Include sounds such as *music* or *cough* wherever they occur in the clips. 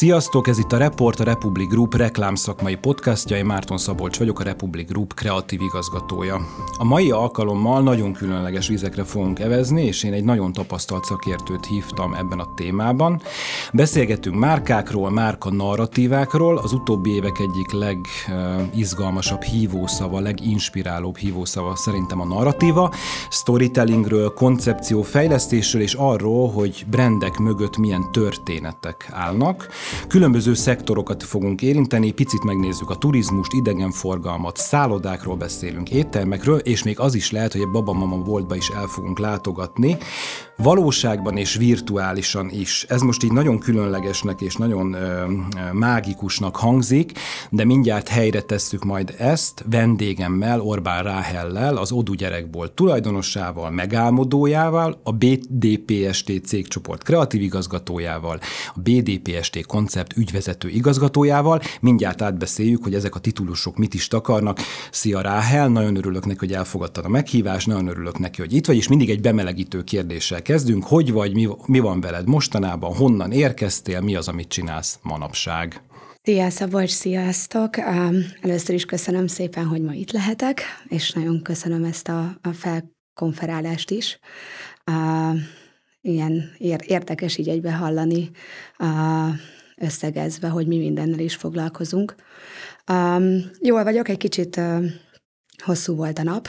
Sziasztok, ez itt a Report, a Republic Group reklámszakmai podcastja, én Márton Szabolcs vagyok, a Republic Group kreatív igazgatója. A mai alkalommal nagyon különleges vizekre fogunk evezni, és én egy nagyon tapasztalt szakértőt hívtam ebben a témában. Beszélgetünk márkákról, márka narratívákról, az utóbbi évek egyik legizgalmasabb hívószava, leginspirálóbb hívószava szerintem a narratíva, storytellingről, koncepció fejlesztésről és arról, hogy brendek mögött milyen történetek állnak. Különböző szektorokat fogunk érinteni, picit megnézzük a turizmust, idegenforgalmat, szállodákról beszélünk, éttermekről, és még az is lehet, hogy egy babamama boltba is el fogunk látogatni, valóságban és virtuálisan is. Ez most így nagyon különlegesnek és nagyon ö, mágikusnak hangzik, de mindjárt helyre tesszük majd ezt vendégemmel, Orbán Ráhellel, az Odu gyerekból tulajdonossával, megálmodójával, a BDPST cégcsoport kreatív igazgatójával, a BDPST koncept ügyvezető igazgatójával. Mindjárt átbeszéljük, hogy ezek a titulusok mit is takarnak. Szia Ráhel, nagyon örülök neki, hogy elfogadtad a meghívást, nagyon örülök neki, hogy itt vagy, és mindig egy bemelegítő kérdéssel kezdünk. Hogy vagy, mi, mi van veled mostanában, honnan érkeztél, mi az, amit csinálsz manapság? Szia Szabolcs, sziasztok! Először is köszönöm szépen, hogy ma itt lehetek, és nagyon köszönöm ezt a, a felkonferálást is. Ilyen érdekes így egybe hallani, összegezve, hogy mi mindennel is foglalkozunk. Jól vagyok, egy kicsit hosszú volt a nap.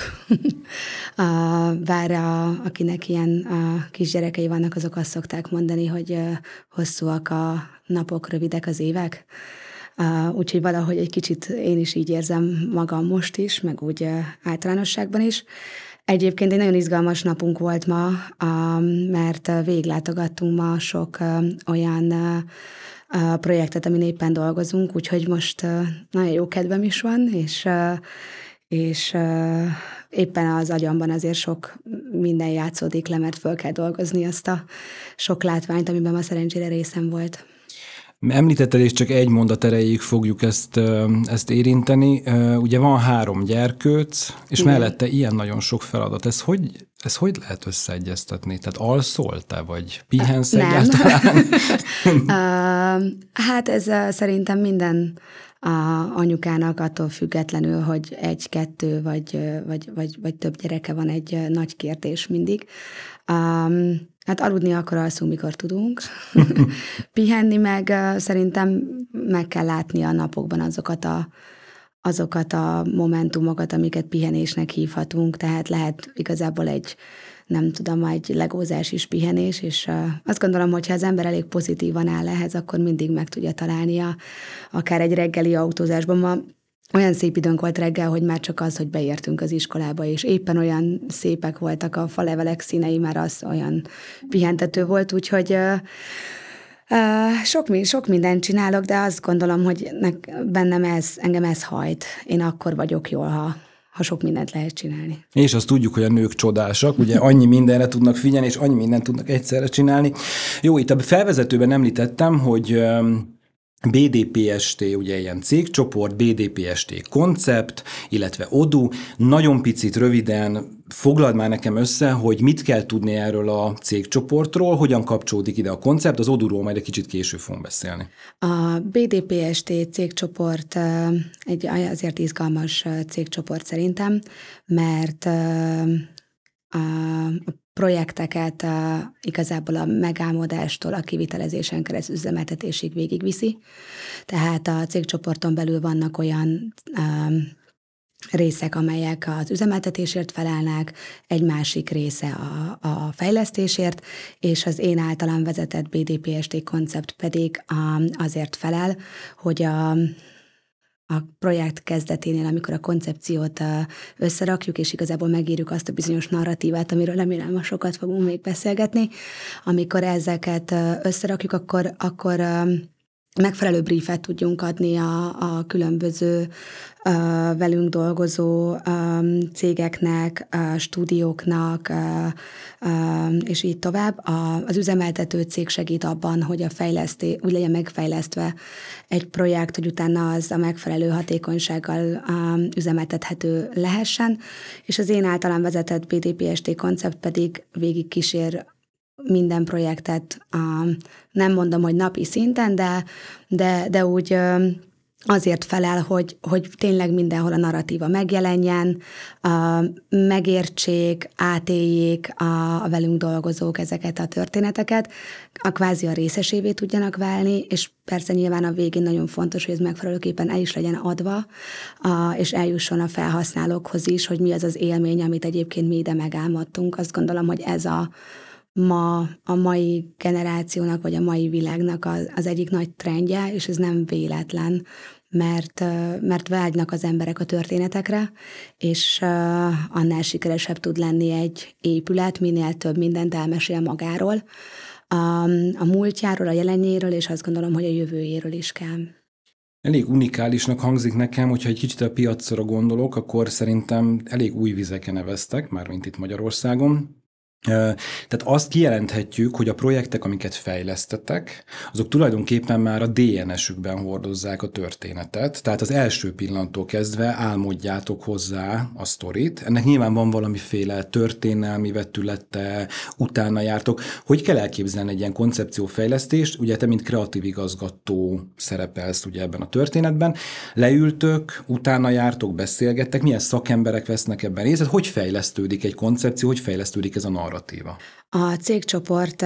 *laughs* Bár a, akinek ilyen a kisgyerekei vannak, azok azt szokták mondani, hogy hosszúak a napok, rövidek az évek. Úgyhogy valahogy egy kicsit én is így érzem magam most is, meg úgy általánosságban is. Egyébként egy nagyon izgalmas napunk volt ma, mert véglátogattunk ma sok olyan projektet, amin éppen dolgozunk, úgyhogy most nagyon jó kedvem is van, és és éppen az agyamban azért sok minden játszódik le, mert föl kell dolgozni azt a sok látványt, amiben ma szerencsére részem volt. Említetted, és csak egy mondat erejéig fogjuk ezt, ezt érinteni. Ugye van három gyerkőc, és Igen. mellette ilyen nagyon sok feladat. Ez hogy, ez hogy lehet összeegyeztetni? Tehát alszol te, vagy pihensz Nem. egyáltalán? *laughs* hát ez szerintem minden a anyukának attól függetlenül, hogy egy-kettő vagy, vagy, vagy, vagy több gyereke van egy nagy kérdés mindig. Um, hát aludni akkor alszunk, mikor tudunk. *laughs* Pihenni meg szerintem meg kell látni a napokban azokat a azokat a momentumokat, amiket pihenésnek hívhatunk, tehát lehet igazából egy nem tudom, egy legózás is pihenés, és azt gondolom, hogy ha az ember elég pozitívan áll ehhez, akkor mindig meg tudja találni a, akár egy reggeli autózásban. Ma olyan szép időnk volt reggel, hogy már csak az, hogy beértünk az iskolába, és éppen olyan szépek voltak a falevelek színei, már az olyan pihentető volt, úgyhogy sok, sok mindent csinálok, de azt gondolom, hogy bennem ez, engem ez hajt. Én akkor vagyok jól, ha, ha sok mindent lehet csinálni. És azt tudjuk, hogy a nők csodásak, ugye annyi mindenre tudnak figyelni, és annyi mindent tudnak egyszerre csinálni. Jó, itt a felvezetőben említettem, hogy BDPST, ugye ilyen cégcsoport, BDPST koncept, illetve ODU. Nagyon picit, röviden foglald már nekem össze, hogy mit kell tudni erről a cégcsoportról, hogyan kapcsolódik ide a koncept, az ODU-ról majd egy kicsit később fogunk beszélni. A BDPST cégcsoport egy azért izgalmas cégcsoport szerintem, mert a projekteket igazából a megálmodástól a kivitelezésen keresztül üzemeltetésig végigviszi. Tehát a cégcsoporton belül vannak olyan részek, amelyek az üzemeltetésért felelnek, egy másik része a, a fejlesztésért, és az én általán vezetett BDPST koncept pedig azért felel, hogy a a projekt kezdeténél, amikor a koncepciót összerakjuk, és igazából megírjuk azt a bizonyos narratívát, amiről remélem ma sokat fogunk még beszélgetni, amikor ezeket összerakjuk, akkor, akkor megfelelő briefet tudjunk adni a, a különböző a velünk dolgozó um, cégeknek, a stúdióknak, a, a, és így tovább. A, az üzemeltető cég segít abban, hogy a fejleszté, úgy legyen megfejlesztve egy projekt, hogy utána az a megfelelő hatékonysággal um, üzemeltethető lehessen, és az én általán vezetett BDPST koncept pedig végig kísér minden projektet, nem mondom, hogy napi szinten, de, de, de úgy azért felel, hogy, hogy tényleg mindenhol a narratíva megjelenjen, a, megértsék, átéljék a, a velünk dolgozók ezeket a történeteket, a kvázi a részesévé tudjanak válni, és persze nyilván a végén nagyon fontos, hogy ez megfelelőképpen el is legyen adva, és eljusson a felhasználókhoz is, hogy mi az az élmény, amit egyébként mi ide megálmodtunk. Azt gondolom, hogy ez a, ma a mai generációnak, vagy a mai világnak az, egyik nagy trendje, és ez nem véletlen, mert, mert vágynak az emberek a történetekre, és annál sikeresebb tud lenni egy épület, minél több mindent elmesél magáról, a, a múltjáról, a jelenjéről, és azt gondolom, hogy a jövőjéről is kell. Elég unikálisnak hangzik nekem, hogyha egy kicsit a piacra gondolok, akkor szerintem elég új vizeken neveztek, mármint itt Magyarországon. Tehát azt kijelenthetjük, hogy a projektek, amiket fejlesztetek, azok tulajdonképpen már a DNS-ükben hordozzák a történetet, tehát az első pillanattól kezdve álmodjátok hozzá a sztorit. Ennek nyilván van valamiféle történelmi vetülete, utána jártok. Hogy kell elképzelni egy ilyen koncepciófejlesztést? Ugye te, mint kreatív igazgató szerepelsz ugye ebben a történetben. Leültök, utána jártok, beszélgettek, milyen szakemberek vesznek ebben részt, hogy fejlesztődik egy koncepció, hogy fejlesztődik ez a narratíva? A cégcsoport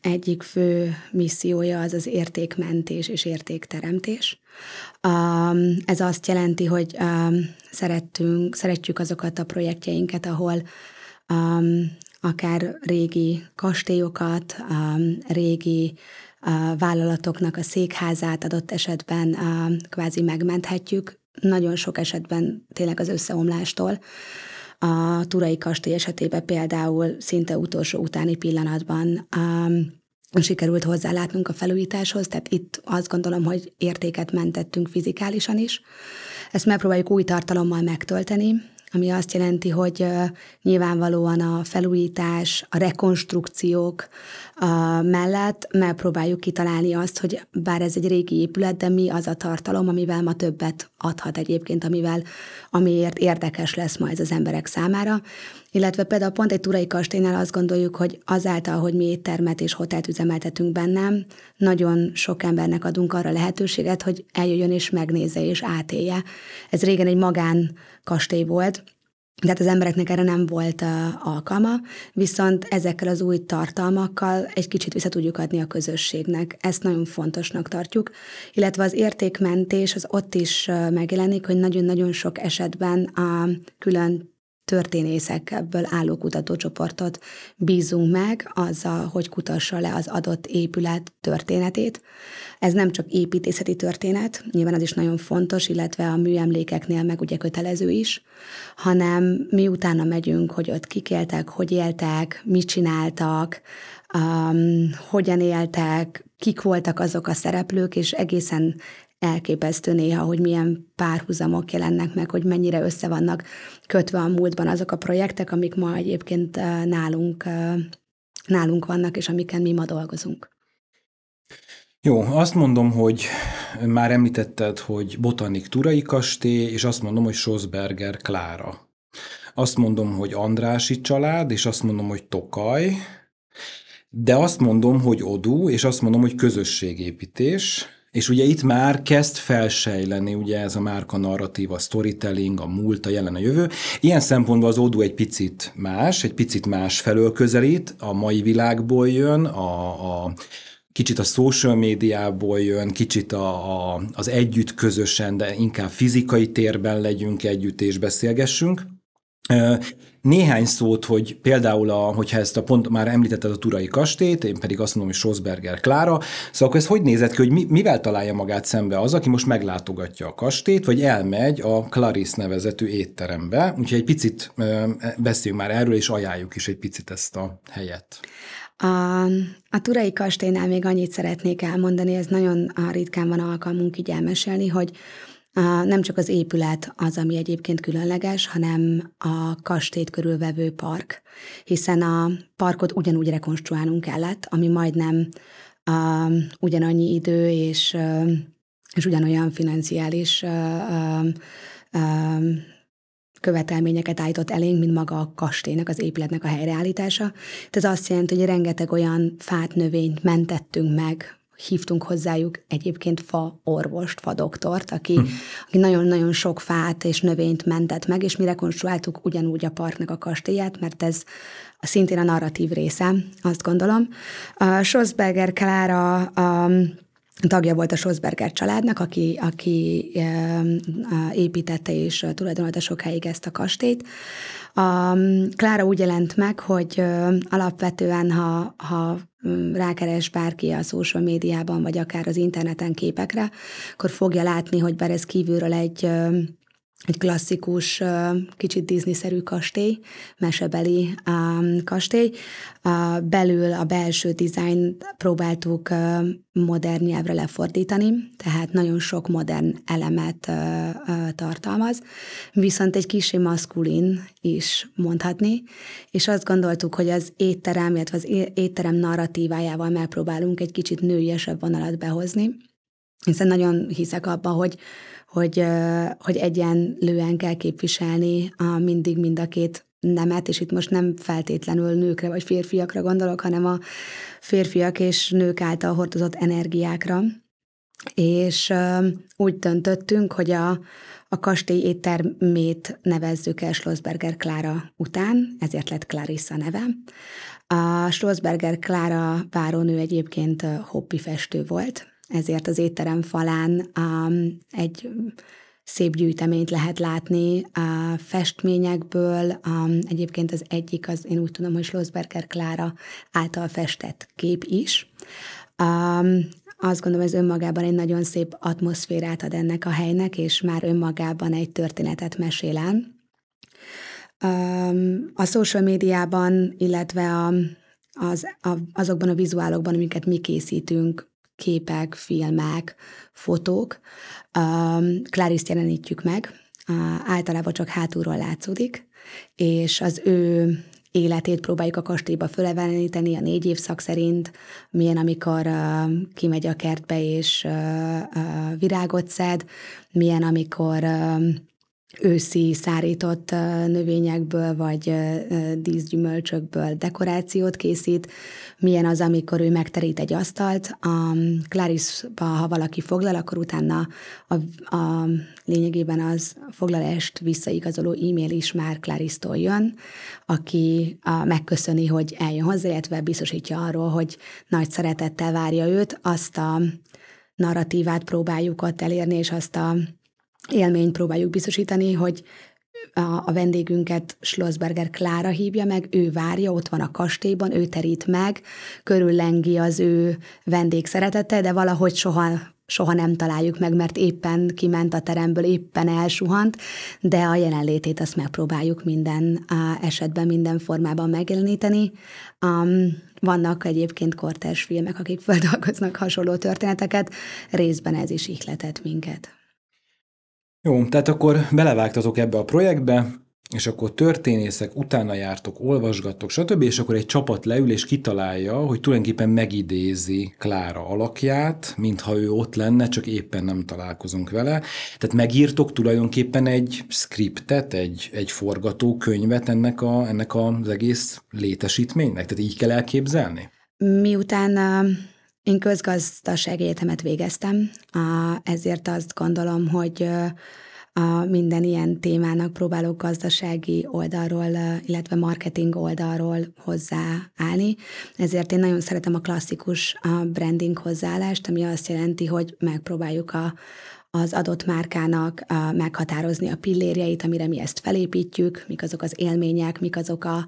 egyik fő missziója az az értékmentés és értékteremtés. Ez azt jelenti, hogy szerettünk, szeretjük azokat a projektjeinket, ahol akár régi kastélyokat, régi vállalatoknak a székházát adott esetben kvázi megmenthetjük, nagyon sok esetben tényleg az összeomlástól. A Turai kastély esetében például szinte utolsó utáni pillanatban um, sikerült hozzálátnunk a felújításhoz, tehát itt azt gondolom, hogy értéket mentettünk fizikálisan is. Ezt megpróbáljuk új tartalommal megtölteni, ami azt jelenti, hogy nyilvánvalóan a felújítás, a rekonstrukciók mellett megpróbáljuk kitalálni azt, hogy bár ez egy régi épület, de mi az a tartalom, amivel ma többet adhat egyébként, amivel, amiért érdekes lesz ma ez az emberek számára. Illetve például pont egy turai kastélynál azt gondoljuk, hogy azáltal, hogy mi éttermet és hotelt üzemeltetünk bennem, nagyon sok embernek adunk arra lehetőséget, hogy eljöjjön és megnézze és átélje. Ez régen egy magán kastély volt, tehát az embereknek erre nem volt uh, alkalma, viszont ezekkel az új tartalmakkal egy kicsit vissza tudjuk adni a közösségnek. Ezt nagyon fontosnak tartjuk, illetve az értékmentés az ott is uh, megjelenik, hogy nagyon-nagyon sok esetben a külön történészekből álló kutatócsoportot bízunk meg azzal, hogy kutassa le az adott épület történetét. Ez nem csak építészeti történet, nyilván az is nagyon fontos, illetve a műemlékeknél meg ugye kötelező is, hanem mi utána megyünk, hogy ott kik éltek, hogy éltek, mit csináltak, um, hogyan éltek, kik voltak azok a szereplők, és egészen elképesztő néha, hogy milyen párhuzamok jelennek meg, hogy mennyire össze vannak kötve a múltban azok a projektek, amik ma egyébként nálunk, nálunk vannak, és amiken mi ma dolgozunk. Jó, azt mondom, hogy már említetted, hogy Botanik Turai kastély, és azt mondom, hogy Sosberger Klára. Azt mondom, hogy Andrási család, és azt mondom, hogy Tokaj, de azt mondom, hogy Odú, és azt mondom, hogy közösségépítés, és ugye itt már kezd felsejleni ugye ez a márka narratíva, a storytelling, a múlt, a jelen, a jövő. Ilyen szempontból az Odoo egy picit más, egy picit más felől közelít, a mai világból jön, a, a kicsit a social médiából jön, kicsit a, a, az együtt közösen, de inkább fizikai térben legyünk együtt és beszélgessünk. Néhány szót, hogy például, a, hogyha ezt a pont már említetted a Turai kastélyt, én pedig azt mondom, hogy Schosberger Klára, szóval akkor ez hogy nézett ki, hogy mi, mivel találja magát szembe az, aki most meglátogatja a kastélyt, vagy elmegy a Clarice nevezetű étterembe, úgyhogy egy picit beszéljünk már erről, és ajánljuk is egy picit ezt a helyet. A, a Turai kastélynál még annyit szeretnék elmondani, ez nagyon ritkán van alkalmunk így elmesélni, hogy nem csak az épület az, ami egyébként különleges, hanem a kastélyt körülvevő park, hiszen a parkot ugyanúgy rekonstruálnunk kellett, ami majdnem uh, ugyanannyi idő és, uh, és ugyanolyan financiális uh, követelményeket állított elénk, mint maga a kastélynak, az épületnek a helyreállítása. Ez azt jelenti, hogy rengeteg olyan fát, növényt mentettünk meg, hívtunk hozzájuk egyébként fa orvost, fa doktort, aki, hm. aki nagyon-nagyon sok fát és növényt mentett meg, és mi rekonstruáltuk ugyanúgy a parknak a kastélyát, mert ez szintén a narratív része, azt gondolom. A Schosberger Klára a tagja volt a Schosberger családnak, aki, aki építette és tulajdonolta sokáig ezt a kastélyt. A Klára úgy jelent meg, hogy alapvetően, ha, ha rákeres bárki a social médiában, vagy akár az interneten képekre, akkor fogja látni, hogy bár ez kívülről egy egy klasszikus, kicsit Disney-szerű kastély, mesebeli kastély. Belül a belső dizájn próbáltuk modern nyelvre lefordítani, tehát nagyon sok modern elemet tartalmaz, viszont egy kicsi maszkulin is mondhatni, és azt gondoltuk, hogy az étterem, illetve az étterem narratívájával megpróbálunk egy kicsit nőiesebb vonalat behozni, hiszen nagyon hiszek abba, hogy hogy, hogy egyenlően kell képviselni a mindig mind a két nemet, és itt most nem feltétlenül nőkre vagy férfiakra gondolok, hanem a férfiak és nők által hordozott energiákra. És úgy döntöttünk, hogy a, a kastély éttermét nevezzük el Schlossberger Klára után, ezért lett Clarissa neve. A Schlossberger Klára várónő egyébként hobbi festő volt, ezért az étterem falán um, egy szép gyűjteményt lehet látni a festményekből. Um, egyébként az egyik, az én úgy tudom, hogy Schlossberger Klára által festett kép is. Um, azt gondolom, ez önmagában egy nagyon szép atmoszférát ad ennek a helynek, és már önmagában egy történetet mesél. Um, a social médiában, illetve a, az, a, azokban a vizuálokban, amiket mi készítünk, képek, filmek, fotók. Clarice jelenítjük meg, általában csak hátulról látszódik, és az ő életét próbáljuk a kastélyba föleveníteni a négy évszak szerint, milyen amikor uh, kimegy a kertbe és uh, uh, virágot szed, milyen amikor uh, őszi szárított növényekből vagy díszgyümölcsökből dekorációt készít, milyen az, amikor ő megterít egy asztalt. A Clarice-ba, ha valaki foglal, akkor utána a, a lényegében az foglalást visszaigazoló e-mail is már Clarice-tól jön, aki a, megköszöni, hogy eljön hozzá, illetve biztosítja arról, hogy nagy szeretettel várja őt, azt a narratívát próbáljuk ott elérni, és azt a élményt próbáljuk biztosítani, hogy a, vendégünket Schlossberger Klára hívja meg, ő várja, ott van a kastélyban, ő terít meg, körüllengi az ő vendég szeretete, de valahogy soha soha nem találjuk meg, mert éppen kiment a teremből, éppen elsuhant, de a jelenlétét azt megpróbáljuk minden esetben, minden formában megjeleníteni. Um, vannak egyébként kortárs filmek, akik *laughs* feldolgoznak hasonló történeteket, részben ez is ihletett minket. Jó, tehát akkor belevágtatok ebbe a projektbe, és akkor történészek, utána jártok, olvasgattok, stb., és akkor egy csapat leül és kitalálja, hogy tulajdonképpen megidézi Klára alakját, mintha ő ott lenne, csak éppen nem találkozunk vele. Tehát megírtok tulajdonképpen egy skriptet, egy, egy forgatókönyvet ennek, a, ennek az egész létesítménynek? Tehát így kell elképzelni? Miután én közgazdasági egyetemet végeztem, ezért azt gondolom, hogy a minden ilyen témának próbálok gazdasági oldalról, illetve marketing oldalról hozzáállni. Ezért én nagyon szeretem a klasszikus branding hozzáállást, ami azt jelenti, hogy megpróbáljuk a, az adott márkának meghatározni a pillérjeit, amire mi ezt felépítjük, mik azok az élmények, mik azok a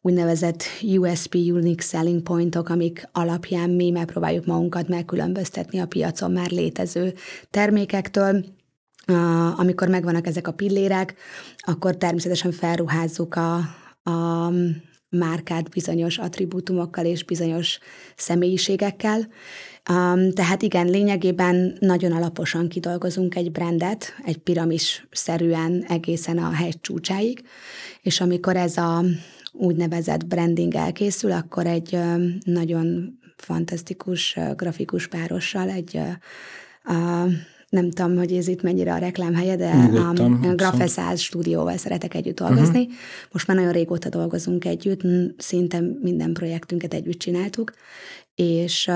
úgynevezett USP, Unique Selling Pointok, amik alapján mi megpróbáljuk magunkat megkülönböztetni a piacon már létező termékektől. Amikor megvannak ezek a pillérek, akkor természetesen felruházzuk a, a márkát bizonyos attribútumokkal és bizonyos személyiségekkel. Um, tehát igen, lényegében nagyon alaposan kidolgozunk egy brandet, egy piramis szerűen egészen a hegy csúcsáig, és amikor ez a úgynevezett branding elkészül, akkor egy nagyon fantasztikus grafikus párossal, egy nem tudom, hogy ez itt mennyire a reklámhelye, de Nyugodtan, a, a Grafeszáz stúdióval szeretek együtt dolgozni. Uh-huh. Most már nagyon régóta dolgozunk együtt, szinte minden projektünket együtt csináltuk, és,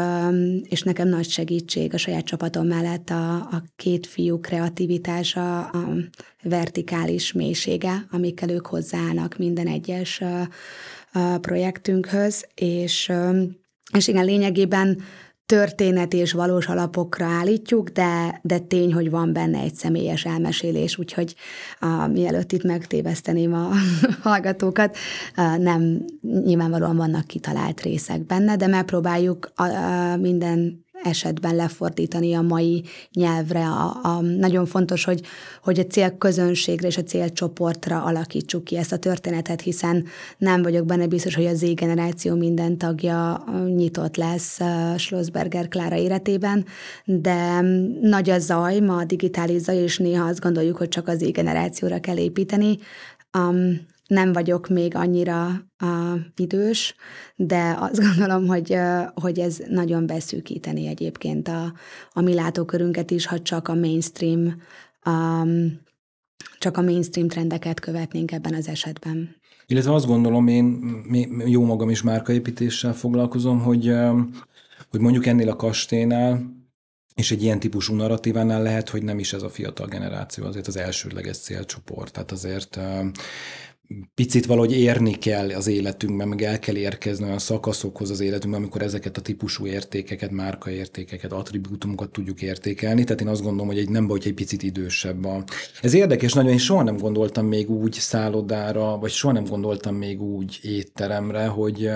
és nekem nagy segítség a saját csapatom mellett a, a két fiú kreativitása, a vertikális mélysége, amikkel ők hozzáállnak minden egyes projektünkhöz, és, és igen, lényegében történet és valós alapokra állítjuk, de, de tény, hogy van benne egy személyes elmesélés, úgyhogy a, mielőtt itt megtéveszteném a *laughs* hallgatókat, a, nem nyilvánvalóan vannak kitalált részek benne, de megpróbáljuk a, a, minden esetben lefordítani a mai nyelvre. A, a, nagyon fontos, hogy, hogy a célközönségre és a célcsoportra alakítsuk ki ezt a történetet, hiszen nem vagyok benne biztos, hogy a Z generáció minden tagja nyitott lesz Schlossberger Klára életében, de nagy a zaj, ma a digitális zaj, és néha azt gondoljuk, hogy csak az Z generációra kell építeni. Um, nem vagyok még annyira uh, idős, de azt *laughs* gondolom, hogy, uh, hogy ez nagyon beszűkíteni egyébként a, a mi látókörünket is, ha csak a mainstream um, csak a mainstream trendeket követnénk ebben az esetben. Illetve azt gondolom, én jó magam is márkaépítéssel foglalkozom, hogy, hogy mondjuk ennél a kasténál, és egy ilyen típusú narratívánál lehet, hogy nem is ez a fiatal generáció, azért az elsődleges célcsoport. Tehát azért picit valahogy érni kell az életünkben, meg el kell érkezni olyan szakaszokhoz az életünkben, amikor ezeket a típusú értékeket, márkaértékeket, attribútumokat tudjuk értékelni. Tehát én azt gondolom, hogy egy nem baj, hogy egy picit idősebb a... Ez érdekes nagyon, én soha nem gondoltam még úgy szállodára, vagy soha nem gondoltam még úgy étteremre, hogy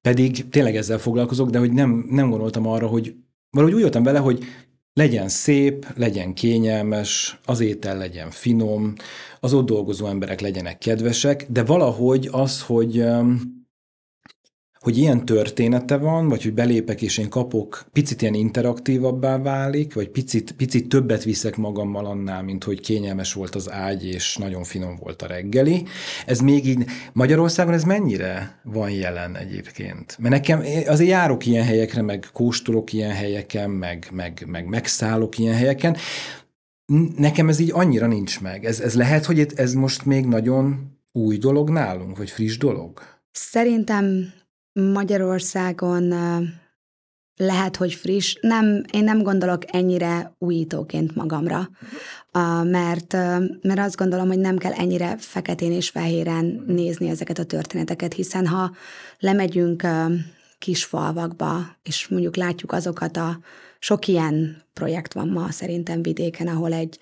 pedig tényleg ezzel foglalkozok, de hogy nem, nem gondoltam arra, hogy valahogy úgy jöttem vele, hogy legyen szép, legyen kényelmes, az étel legyen finom, az ott dolgozó emberek legyenek kedvesek, de valahogy az, hogy hogy ilyen története van, vagy hogy belépek és én kapok, picit ilyen interaktívabbá válik, vagy picit, picit többet viszek magammal annál, mint hogy kényelmes volt az ágy, és nagyon finom volt a reggeli. Ez még így, Magyarországon ez mennyire van jelen egyébként? Mert nekem, azért járok ilyen helyekre, meg kóstolok ilyen helyeken, meg, meg, meg megszállok ilyen helyeken, nekem ez így annyira nincs meg. Ez, ez lehet, hogy ez most még nagyon új dolog nálunk, vagy friss dolog? Szerintem Magyarországon lehet, hogy friss. Nem, én nem gondolok ennyire újítóként magamra, mert, mert azt gondolom, hogy nem kell ennyire feketén és fehéren nézni ezeket a történeteket, hiszen ha lemegyünk kis falvakba, és mondjuk látjuk azokat a sok ilyen projekt van ma szerintem vidéken, ahol egy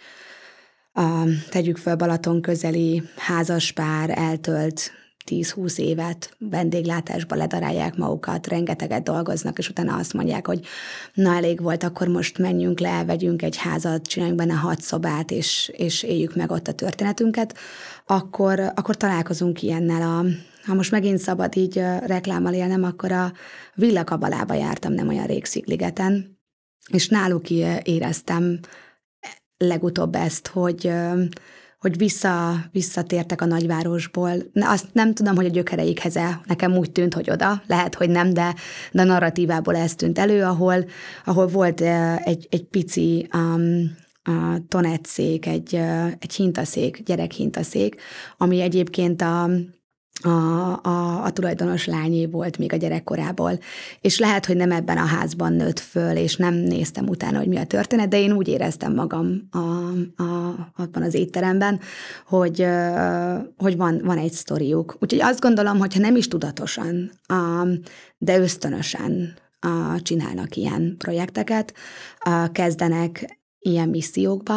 a, tegyük föl Balaton közeli házaspár eltölt 10-20 évet vendéglátásba ledarálják magukat, rengeteget dolgoznak, és utána azt mondják, hogy na elég volt, akkor most menjünk le, vegyünk egy házat, csináljunk benne hat szobát, és, és éljük meg ott a történetünket, akkor, akkor találkozunk ilyennel a, ha most megint szabad így reklámmal élnem, akkor a Villakabalába jártam nem olyan rég Szigligeten, és náluk éreztem legutóbb ezt, hogy hogy vissza, visszatértek a nagyvárosból. Azt nem tudom, hogy a gyökereikhez -e. Nekem úgy tűnt, hogy oda, lehet, hogy nem, de, de a narratívából ez tűnt elő, ahol, ahol volt egy, egy pici um, a tonetszék, egy, egy hintaszék, gyerekhintaszék, ami egyébként a, a, a, a tulajdonos lányé volt még a gyerekkorából. És lehet, hogy nem ebben a házban nőtt föl, és nem néztem utána, hogy mi a történet, de én úgy éreztem magam a, a, abban az étteremben, hogy, hogy van, van egy sztoriuk. Úgyhogy azt gondolom, hogyha nem is tudatosan, de ösztönösen csinálnak ilyen projekteket, kezdenek ilyen missziókba,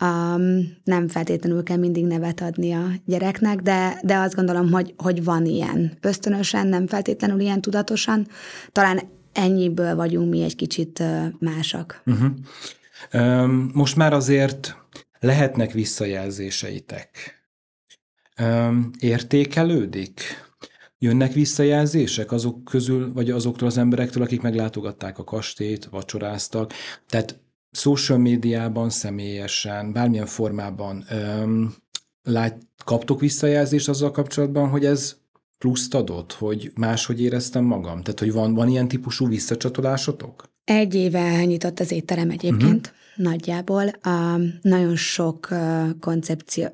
Um, nem feltétlenül kell mindig nevet adni a gyereknek, de, de azt gondolom, hogy, hogy van ilyen ösztönösen, nem feltétlenül ilyen tudatosan. Talán ennyiből vagyunk mi egy kicsit másak. Uh-huh. Um, most már azért lehetnek visszajelzéseitek. Um, értékelődik? Jönnek visszajelzések azok közül, vagy azoktól az emberektől, akik meglátogatták a kastélyt, vacsoráztak? Tehát social médiában, személyesen, bármilyen formában öm, lát, kaptok visszajelzést azzal kapcsolatban, hogy ez pluszt adott, hogy máshogy éreztem magam? Tehát, hogy van, van ilyen típusú visszacsatolásotok? Egy éve nyitott az étterem egyébként, uh-huh. nagyjából. Uh, nagyon sok uh, koncepció,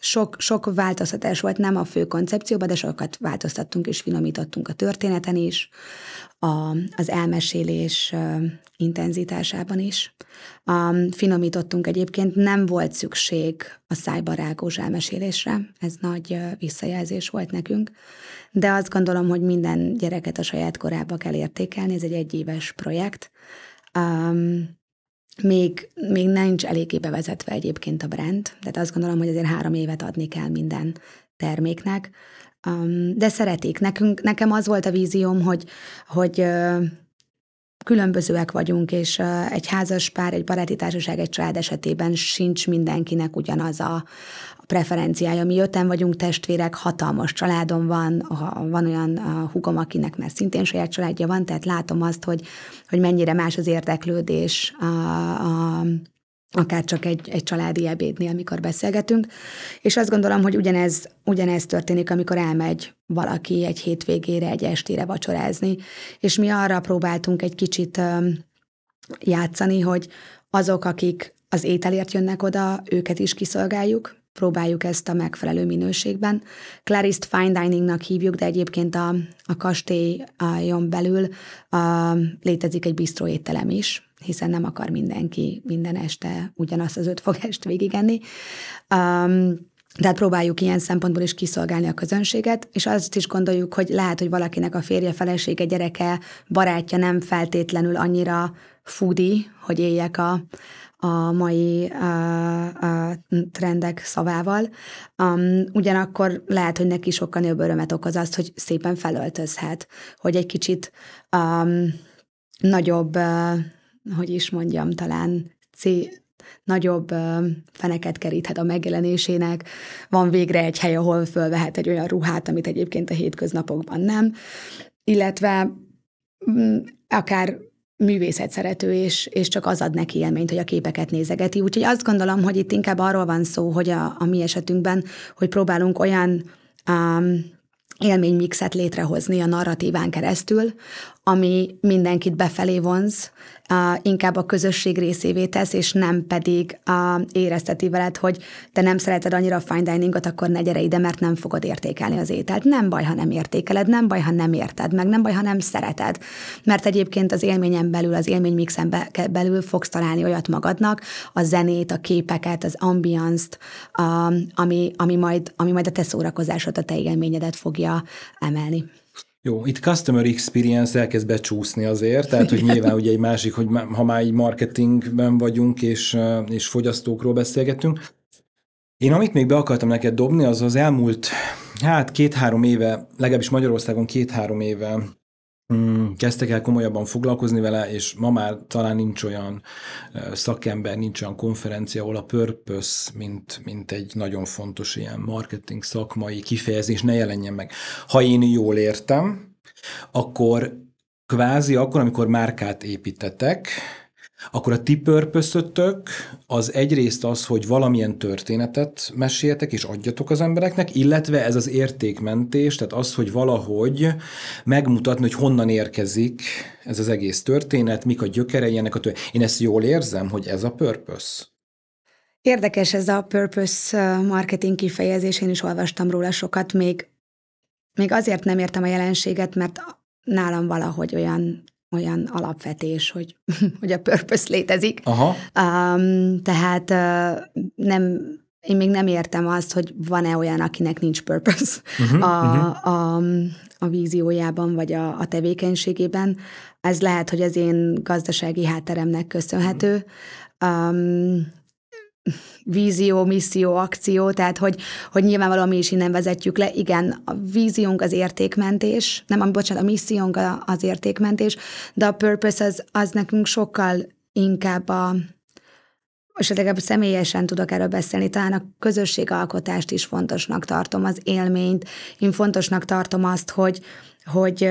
sok, sok változtatás volt, nem a fő koncepcióban, de sokat változtattunk és finomítottunk a történeten is, a, az elmesélés intenzitásában is. Um, finomítottunk egyébként, nem volt szükség a szájbarágós elmesélésre, ez nagy visszajelzés volt nekünk, de azt gondolom, hogy minden gyereket a saját korába kell értékelni, ez egy egyéves projekt. Um, még, még nincs eléggé bevezetve egyébként a brand, tehát azt gondolom, hogy azért három évet adni kell minden terméknek, de szeretik. Nekünk, nekem az volt a vízióm, hogy, hogy különbözőek vagyunk, és egy házas pár, egy baráti társaság, egy család esetében sincs mindenkinek ugyanaz a, preferenciája. Mi öten vagyunk testvérek, hatalmas családom van, van olyan hugom, akinek már szintén saját családja van, tehát látom azt, hogy, hogy mennyire más az érdeklődés a, a akár csak egy, egy családi ebédnél, amikor beszélgetünk. És azt gondolom, hogy ugyanez, ugyanez történik, amikor elmegy valaki egy hétvégére, egy estére vacsorázni. És mi arra próbáltunk egy kicsit játszani, hogy azok, akik az ételért jönnek oda, őket is kiszolgáljuk, próbáljuk ezt a megfelelő minőségben. Clarist Fine Diningnak hívjuk, de egyébként a, a kastélyon belül a, létezik egy bistró étterem is, hiszen nem akar mindenki minden este ugyanazt az öt fogást végigenni. Um, tehát próbáljuk ilyen szempontból is kiszolgálni a közönséget, és azt is gondoljuk, hogy lehet, hogy valakinek a férje, felesége, gyereke, barátja nem feltétlenül annyira fudi, hogy éljek a, a mai a, a trendek szavával. Um, ugyanakkor lehet, hogy neki sokkal nagyobb örömet okoz azt, hogy szépen felöltözhet, hogy egy kicsit um, nagyobb, uh, hogy is mondjam, talán c- nagyobb uh, feneket keríthet a megjelenésének, van végre egy hely, ahol fölvehet egy olyan ruhát, amit egyébként a hétköznapokban nem, illetve um, akár művészet szerető, és, és csak az ad neki élményt, hogy a képeket nézegeti. Úgyhogy azt gondolom, hogy itt inkább arról van szó, hogy a, a mi esetünkben, hogy próbálunk olyan um, élménymixet létrehozni a narratíván keresztül, ami mindenkit befelé vonz, inkább a közösség részévé tesz, és nem pedig érezteti veled, hogy te nem szereted annyira a fine diningot, akkor ne gyere ide, mert nem fogod értékelni az ételt. Nem baj, ha nem értékeled, nem baj, ha nem érted meg, nem baj, ha nem szereted. Mert egyébként az élményen belül, az élménymixen belül fogsz találni olyat magadnak, a zenét, a képeket, az ambiance-t, ami, ami, majd, ami majd a te szórakozásod, a te élményedet fogja emelni. Jó, itt customer experience elkezd becsúszni azért, tehát hogy nyilván ugye egy másik, hogy ha már egy marketingben vagyunk és, és fogyasztókról beszélgetünk. Én amit még be akartam neked dobni, az az elmúlt, hát két-három éve, legalábbis Magyarországon két-három éve mm, kezdtek el komolyabban foglalkozni vele, és ma már talán nincs olyan szakember, nincs olyan konferencia, ahol a purpose, mint, mint egy nagyon fontos ilyen marketing szakmai kifejezés ne jelenjen meg. Ha én jól értem, akkor kvázi akkor, amikor márkát építetek, akkor a ti purpose az egyrészt az, hogy valamilyen történetet meséltek és adjatok az embereknek, illetve ez az értékmentés, tehát az, hogy valahogy megmutatni, hogy honnan érkezik ez az egész történet, mik a gyökerei ennek a történet. Én ezt jól érzem, hogy ez a purpose. Érdekes ez a purpose marketing kifejezés, én is olvastam róla sokat, még, még azért nem értem a jelenséget, mert nálam valahogy olyan olyan alapvetés, hogy, *laughs* hogy a purpose létezik. Aha. Um, tehát uh, nem, én még nem értem azt, hogy van-e olyan, akinek nincs purpose uh-huh, a, uh-huh. A, a víziójában, vagy a, a tevékenységében. Ez lehet, hogy az én gazdasági hátteremnek köszönhető. Um, vízió, misszió, akció, tehát hogy, hogy nyilvánvalóan mi is innen vezetjük le. Igen, a víziónk az értékmentés, nem, a, bocsánat, a missziónk az értékmentés, de a purpose az, az nekünk sokkal inkább a, és legalább személyesen tudok erről beszélni, talán a közösségalkotást is fontosnak tartom, az élményt. Én fontosnak tartom azt, hogy, hogy,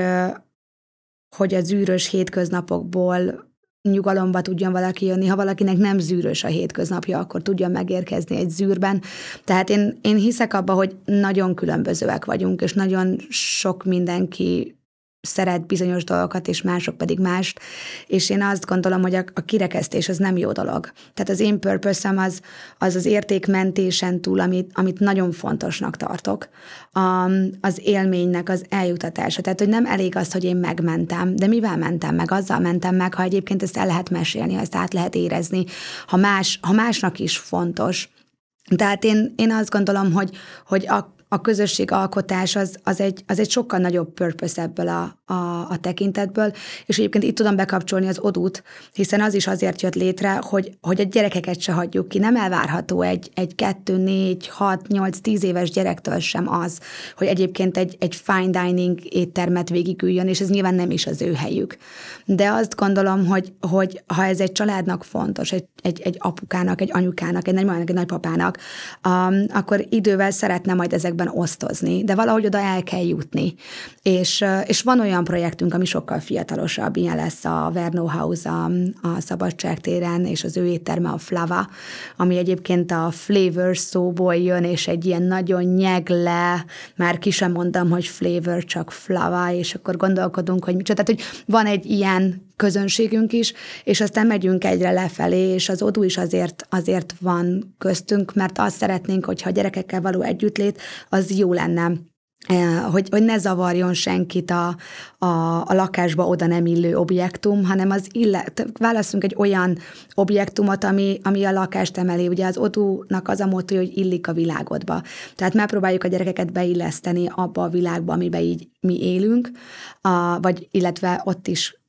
hogy az űrös hétköznapokból nyugalomba tudjon valaki jönni, ha valakinek nem zűrös a hétköznapja, akkor tudjon megérkezni egy zűrben. Tehát én, én hiszek abba, hogy nagyon különbözőek vagyunk, és nagyon sok mindenki szeret bizonyos dolgokat, és mások pedig mást, és én azt gondolom, hogy a, a kirekesztés az nem jó dolog. Tehát az én purpose az, az az értékmentésen túl, amit, amit nagyon fontosnak tartok, a, az élménynek az eljutatása. Tehát, hogy nem elég az, hogy én megmentem, de mivel mentem meg? Azzal mentem meg, ha egyébként ezt el lehet mesélni, ha ezt át lehet érezni, ha, más, ha másnak is fontos. Tehát én, én azt gondolom, hogy, hogy a, a közösségalkotás az, az, egy, az egy sokkal nagyobb purpose ebből a, a, a tekintetből, és egyébként itt tudom bekapcsolni az odút, hiszen az is azért jött létre, hogy, hogy a gyerekeket se hagyjuk ki. Nem elvárható egy, egy kettő, négy, hat, nyolc, tíz éves gyerektől sem az, hogy egyébként egy, egy fine dining éttermet végigüljön, és ez nyilván nem is az ő helyük. De azt gondolom, hogy, hogy ha ez egy családnak fontos, egy, egy, egy apukának, egy anyukának, egy nagymamának, egy nagypapának, um, akkor idővel szeretne majd ezekben osztozni, de valahogy oda el kell jutni. És, és van olyan projektünk, ami sokkal fiatalosabb, ilyen lesz a Verno House a, a Szabadságtéren, és az ő étterme a Flava, ami egyébként a flavor szóból jön, és egy ilyen nagyon nyegle, már ki sem mondtam, hogy flavor, csak flava, és akkor gondolkodunk, hogy micsoda. Tehát, hogy van egy ilyen közönségünk is, és aztán megyünk egyre lefelé, és az odú is azért, azért van köztünk, mert azt szeretnénk, hogyha a gyerekekkel való együttlét, az jó lenne Eh, hogy, hogy ne zavarjon senkit a, a, a lakásba oda nem illő objektum, hanem az illet, válaszunk egy olyan objektumot, ami, ami a lakást emeli. Ugye az odúnak az a motto, hogy illik a világodba. Tehát megpróbáljuk a gyerekeket beilleszteni abba a világba, amiben így mi élünk, a, vagy illetve ott is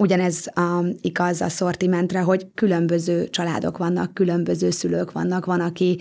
Ugyanez um, igaz a szortimentre, hogy különböző családok vannak, különböző szülők vannak, van, aki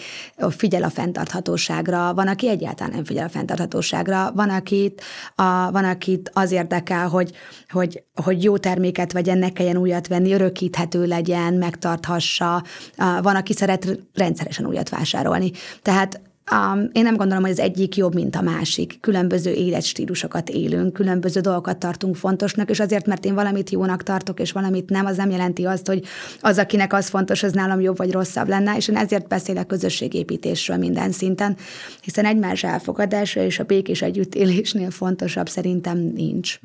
figyel a fenntarthatóságra, van, aki egyáltalán nem figyel a fenntarthatóságra, van, akit, a, van, akit az érdekel, hogy, hogy, hogy jó terméket vegyen, ne kelljen újat venni, örökíthető legyen, megtarthassa, van, aki szeret rendszeresen újat vásárolni. Tehát Um, én nem gondolom, hogy az egyik jobb, mint a másik. Különböző életstílusokat élünk, különböző dolgokat tartunk fontosnak, és azért, mert én valamit jónak tartok, és valamit nem, az nem jelenti azt, hogy az, akinek az fontos, az nálam jobb vagy rosszabb lenne, és én ezért beszélek közösségépítésről minden szinten, hiszen egymás elfogadása és a békés együttélésnél fontosabb szerintem nincs.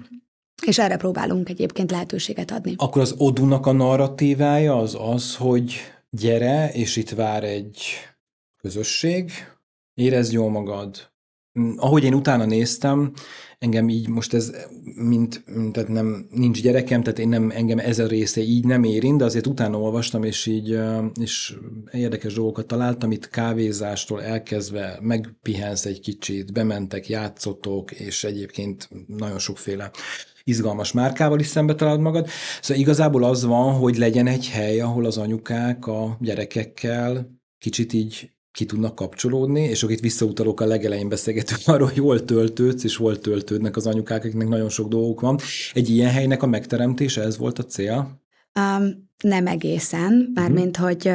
És erre próbálunk egyébként lehetőséget adni. Akkor az Odunak a narratívája az az, hogy gyere, és itt vár egy közösség, érezd jól magad. Mm, ahogy én utána néztem, engem így most ez, mint, tehát nem, nincs gyerekem, tehát én nem, engem ez a része így nem érint, de azért utána olvastam, és így, és érdekes dolgokat találtam, itt kávézástól elkezdve megpihensz egy kicsit, bementek, játszotok, és egyébként nagyon sokféle izgalmas márkával is szembe találod magad. Szóval igazából az van, hogy legyen egy hely, ahol az anyukák a gyerekekkel kicsit így ki tudnak kapcsolódni, és akkor itt visszautalok a legelején beszélgetünk *laughs* arról, hogy hol töltődsz, és hol töltődnek az anyukák, akiknek nagyon sok dolgok van. Egy ilyen helynek a megteremtése, ez volt a cél? Um, nem egészen, mármint, uh-huh. hogy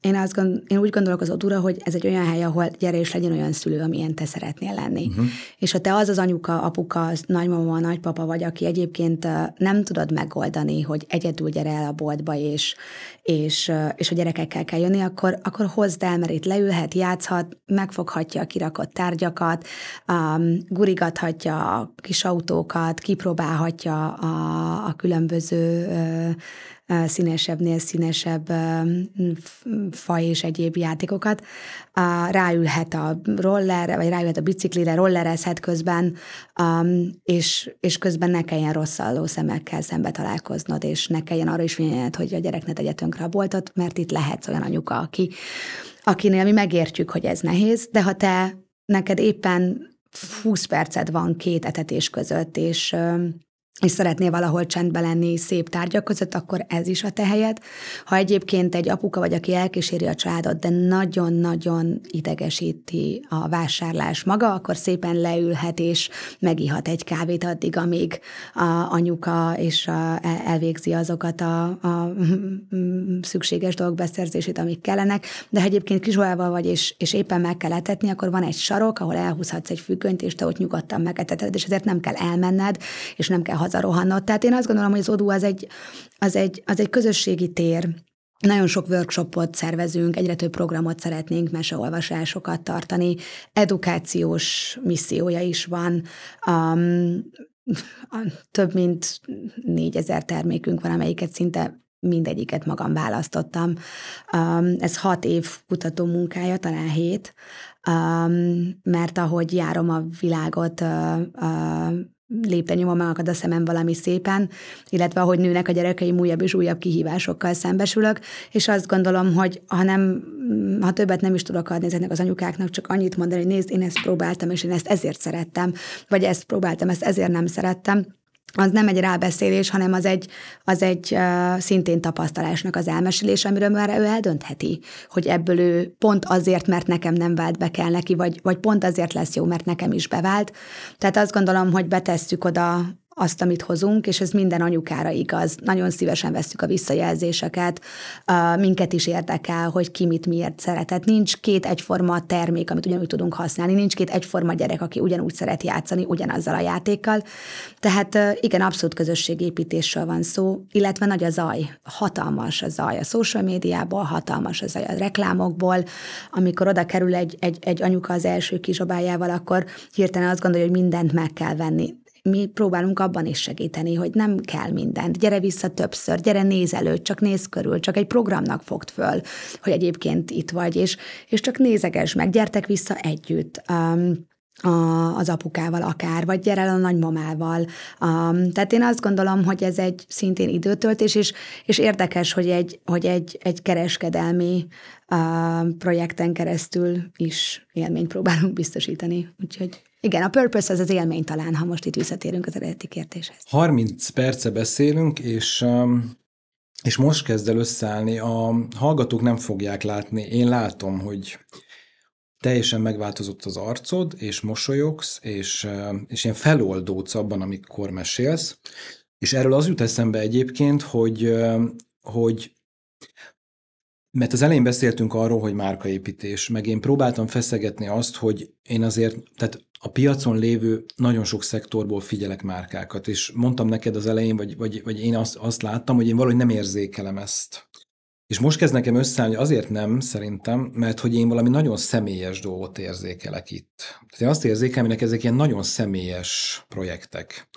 én, azt gond, én úgy gondolok az odúra, hogy ez egy olyan hely, ahol gyere és legyen olyan szülő, amilyen te szeretnél lenni. Uh-huh. És ha te az az anyuka, apuka, az nagymama, nagypapa vagy, aki egyébként nem tudod megoldani, hogy egyedül gyere el a boltba, és, és, és a gyerekekkel kell jönni, akkor, akkor hozd el, mert itt leülhet, játszhat, megfoghatja a kirakott tárgyakat, um, gurigathatja a kis autókat, kipróbálhatja a, a különböző uh, színesebbnél színesebb faj és egyéb játékokat. Ráülhet a roller, vagy ráülhet a biciklire, rollerezhet közben, és, és közben ne kelljen rosszalló szemekkel szembe találkoznod, és ne kelljen arra is figyelned, hogy a gyerek ne tegye tönkre a boltot, mert itt lehetsz olyan anyuka, aki, akinél mi megértjük, hogy ez nehéz, de ha te neked éppen 20 perced van két etetés között, és és szeretnél valahol csendben lenni szép tárgyak között, akkor ez is a te helyed. Ha egyébként egy apuka vagy, aki elkíséri a családot, de nagyon-nagyon idegesíti a vásárlás maga, akkor szépen leülhet és megihat egy kávét addig, amíg a anyuka és a, elvégzi azokat a, a szükséges dolgok beszerzését, amik kellenek. De ha egyébként kizsolával vagy, és, és éppen meg kell etetni, akkor van egy sarok, ahol elhúzhatsz egy függönyt, és te ott nyugodtan megeteted, és ezért nem kell elmenned, és nem kell hazarohannod. Tehát én azt gondolom, hogy az ODU az egy, az egy, az egy közösségi tér, nagyon sok workshopot szervezünk, egyre több programot szeretnénk meseolvasásokat tartani, edukációs missziója is van, um, több mint négyezer termékünk van, amelyiket szinte mindegyiket magam választottam. Um, ez hat év kutató munkája, talán hét, um, mert ahogy járom a világot, uh, uh, lépten nyomom megakad a szemem valami szépen, illetve ahogy nőnek a gyerekeim, újabb és újabb kihívásokkal szembesülök, és azt gondolom, hogy ha nem, ha többet nem is tudok adni ezeknek az anyukáknak, csak annyit mondani, hogy nézd, én ezt próbáltam, és én ezt ezért szerettem, vagy ezt próbáltam, ezt ezért nem szerettem, az nem egy rábeszélés, hanem az egy, az egy uh, szintén tapasztalásnak az elmesélés, amiről már ő eldöntheti, hogy ebből ő pont azért, mert nekem nem vált be kell neki, vagy, vagy pont azért lesz jó, mert nekem is bevált. Tehát azt gondolom, hogy betesszük oda azt, amit hozunk, és ez minden anyukára igaz. Nagyon szívesen veszük a visszajelzéseket, minket is érdekel, hogy ki mit miért szeretett. Nincs két egyforma termék, amit ugyanúgy tudunk használni, nincs két egyforma gyerek, aki ugyanúgy szeret játszani, ugyanazzal a játékkal. Tehát igen, abszolút közösségépítésről van szó, illetve nagy a zaj, hatalmas a zaj a social médiából, hatalmas a zaj a reklámokból. Amikor oda kerül egy, egy, egy anyuka az első kizsobájával, akkor hirtelen azt gondolja, hogy mindent meg kell venni mi próbálunk abban is segíteni, hogy nem kell mindent. Gyere vissza többször, gyere néz előtt, csak néz körül, csak egy programnak fogd föl, hogy egyébként itt vagy, és, és csak nézeges meg, gyertek vissza együtt. Um, a, az apukával akár, vagy gyere el a nagymamával. Um, tehát én azt gondolom, hogy ez egy szintén időtöltés, és, és érdekes, hogy egy, hogy egy, egy kereskedelmi uh, projekten keresztül is élményt próbálunk biztosítani. Úgyhogy igen, a purpose az az élmény talán, ha most itt visszatérünk az eredeti kérdéshez. 30 perce beszélünk, és um, és most kezd el összeállni. A hallgatók nem fogják látni. Én látom, hogy teljesen megváltozott az arcod, és mosolyogsz, és, um, és ilyen feloldódsz abban, amikor mesélsz. És erről az jut eszembe egyébként, hogy, um, hogy mert az elején beszéltünk arról, hogy márkaépítés, meg én próbáltam feszegetni azt, hogy én azért, tehát a piacon lévő nagyon sok szektorból figyelek márkákat, és mondtam neked az elején, vagy, vagy, vagy én azt, azt láttam, hogy én valahogy nem érzékelem ezt. És most kezd nekem összeállni, azért nem, szerintem, mert hogy én valami nagyon személyes dolgot érzékelek itt. Tehát én azt érzékelem, hogy ezek ilyen nagyon személyes projektek.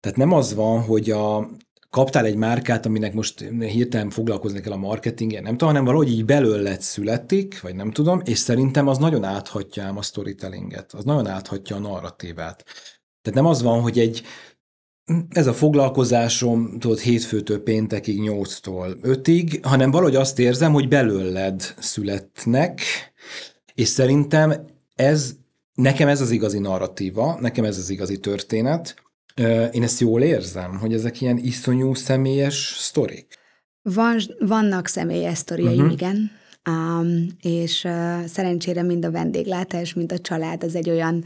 Tehát nem az van, hogy a, kaptál egy márkát, aminek most hirtelen foglalkozni kell a marketingje, nem tudom, hanem valahogy így belőled születik, vagy nem tudom, és szerintem az nagyon áthatja ám a storytellinget, az nagyon áthatja a narratívát. Tehát nem az van, hogy egy ez a foglalkozásom, tudod, hétfőtől péntekig, nyolctól ötig, hanem valahogy azt érzem, hogy belőled születnek, és szerintem ez, nekem ez az igazi narratíva, nekem ez az igazi történet, én ezt jól érzem, hogy ezek ilyen iszonyú személyes sztorik. Van, vannak személyes sztoriaim, uh-huh. igen. Um, és uh, szerencsére mind a vendéglátás, mind a család az egy olyan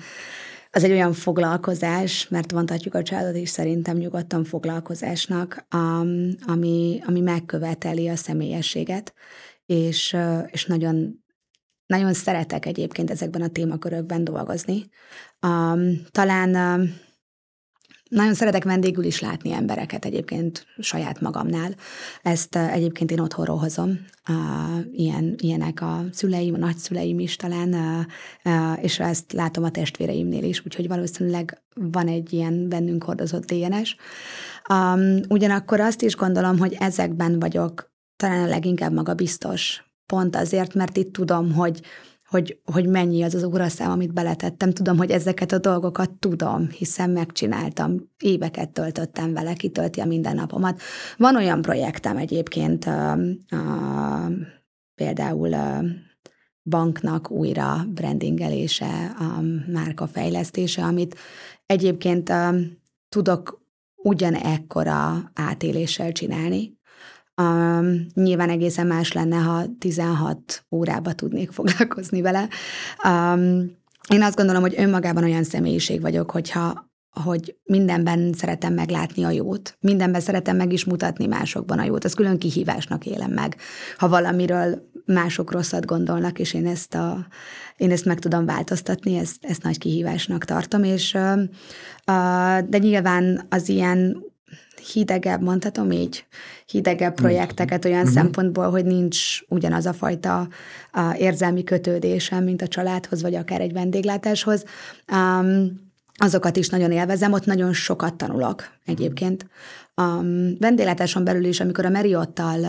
az egy olyan foglalkozás, mert mondhatjuk a családot is szerintem nyugodtan foglalkozásnak, um, ami, ami megköveteli a személyességet, és, uh, és nagyon, nagyon szeretek egyébként ezekben a témakörökben dolgozni. Um, talán uh, nagyon szeretek vendégül is látni embereket egyébként saját magamnál. Ezt eh, egyébként én otthonról hozom. Ilyen, ilyenek a szüleim, a nagyszüleim is talán, eh, eh, és ezt látom a testvéreimnél is, úgyhogy valószínűleg van egy ilyen bennünk hordozott DNS. Ugyanakkor azt is gondolom, hogy ezekben vagyok talán a leginkább magabiztos. Pont azért, mert itt tudom, hogy hogy, hogy mennyi az az óraszám, amit beletettem. Tudom, hogy ezeket a dolgokat tudom, hiszen megcsináltam. Éveket töltöttem vele, kitölti a mindennapomat. Van olyan projektem egyébként, uh, uh, például uh, banknak újra brandingelése, a márka fejlesztése, amit egyébként uh, tudok ugyanekkora átéléssel csinálni, Um, nyilván egészen más lenne, ha 16 órába tudnék foglalkozni vele. Um, én azt gondolom, hogy önmagában olyan személyiség vagyok, hogyha hogy mindenben szeretem meglátni a jót, mindenben szeretem meg is mutatni másokban a jót. Ez külön kihívásnak élem meg. Ha valamiről mások rosszat gondolnak, és én ezt, a, én ezt meg tudom változtatni, ezt, ezt nagy kihívásnak tartom, és de nyilván az ilyen hidegebb, mondhatom így, hidegebb projekteket olyan uh-huh. szempontból, hogy nincs ugyanaz a fajta a érzelmi kötődésem, mint a családhoz, vagy akár egy vendéglátáshoz. Um, azokat is nagyon élvezem, ott nagyon sokat tanulok egyébként. A vendéglátáson belül is, amikor a Meriottal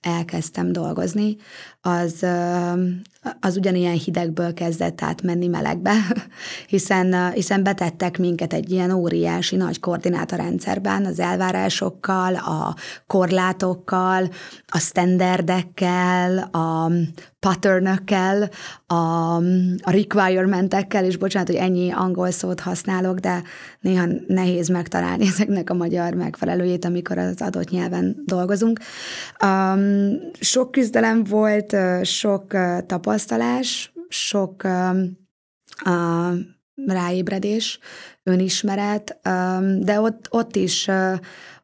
elkezdtem dolgozni, az, az ugyanilyen hidegből kezdett átmenni melegbe, *laughs* hiszen, hiszen betettek minket egy ilyen óriási nagy koordinátorrendszerben, az elvárásokkal, a korlátokkal, a standardekkel, a patternökkel, a, a requirementekkel, és bocsánat, hogy ennyi angol szót használok, de néha nehéz megtalálni *laughs* ezeknek a magyar megfelelőjét, amikor az adott nyelven dolgozunk. Um, sok küzdelem volt, sok tapasztalás, sok ráébredés, önismeret, de ott, ott is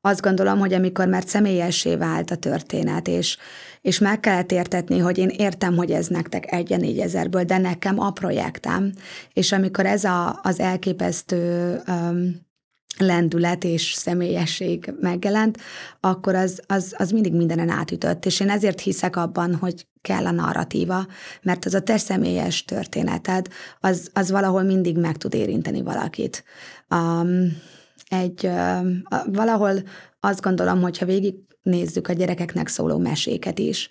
azt gondolom, hogy amikor már személyessé vált a történet, és, és meg kellett értetni, hogy én értem, hogy ez nektek egy négy ezerből, de nekem a projektem, és amikor ez a, az elképesztő um, lendület és személyesség megjelent, akkor az, az, az mindig mindenen átütött. És én ezért hiszek abban, hogy kell a narratíva, mert az a te személyes történeted, az, az valahol mindig meg tud érinteni valakit. Um, egy, uh, valahol azt gondolom, hogyha végig nézzük a gyerekeknek szóló meséket is,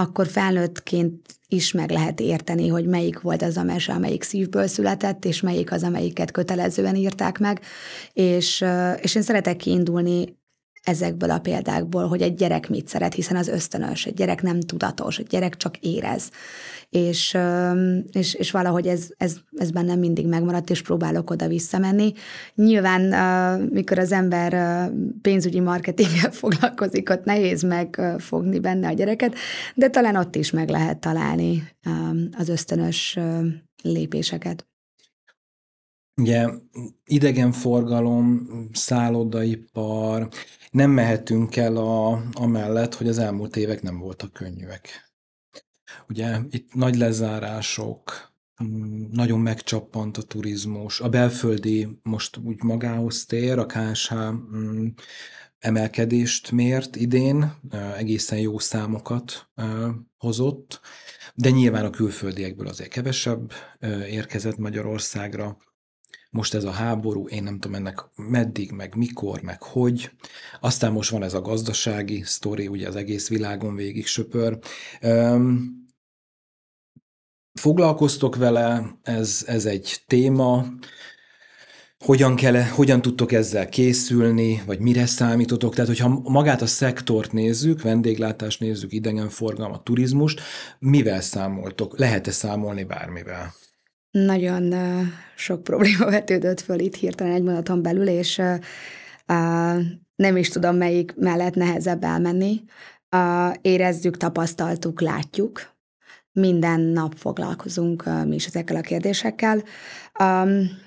akkor felnőttként is meg lehet érteni, hogy melyik volt az a mese, amelyik szívből született, és melyik az, amelyiket kötelezően írták meg. És, és én szeretek kiindulni ezekből a példákból, hogy egy gyerek mit szeret, hiszen az ösztönös, egy gyerek nem tudatos, egy gyerek csak érez. És, és, és valahogy ez, ez, ez bennem mindig megmaradt, és próbálok oda visszamenni. Nyilván, mikor az ember pénzügyi marketinggel *laughs* foglalkozik, ott nehéz megfogni benne a gyereket, de talán ott is meg lehet találni az ösztönös lépéseket. Ugye idegenforgalom, szállodaipar, nem mehetünk el a, amellett, hogy az elmúlt évek nem voltak könnyűek. Ugye itt nagy lezárások, mm, nagyon megcsappant a turizmus, a belföldi most úgy magához tér, a KSH mm, emelkedést mért idén, egészen jó számokat hozott, de nyilván a külföldiekből azért kevesebb érkezett Magyarországra most ez a háború, én nem tudom ennek meddig, meg mikor, meg hogy. Aztán most van ez a gazdasági sztori, ugye az egész világon végig söpör. Um, foglalkoztok vele, ez, ez egy téma, hogyan, kell, hogyan tudtok ezzel készülni, vagy mire számítotok? Tehát, hogyha magát a szektort nézzük, vendéglátást nézzük, idegenforgalmat, turizmust, mivel számoltok? Lehet-e számolni bármivel? Nagyon sok probléma *laughs* vetődött föl itt hirtelen egy mondaton belül, és nem is tudom, melyik mellett nehezebb elmenni. Érezzük, tapasztaltuk, látjuk. Minden nap foglalkozunk mi is ezekkel a kérdésekkel.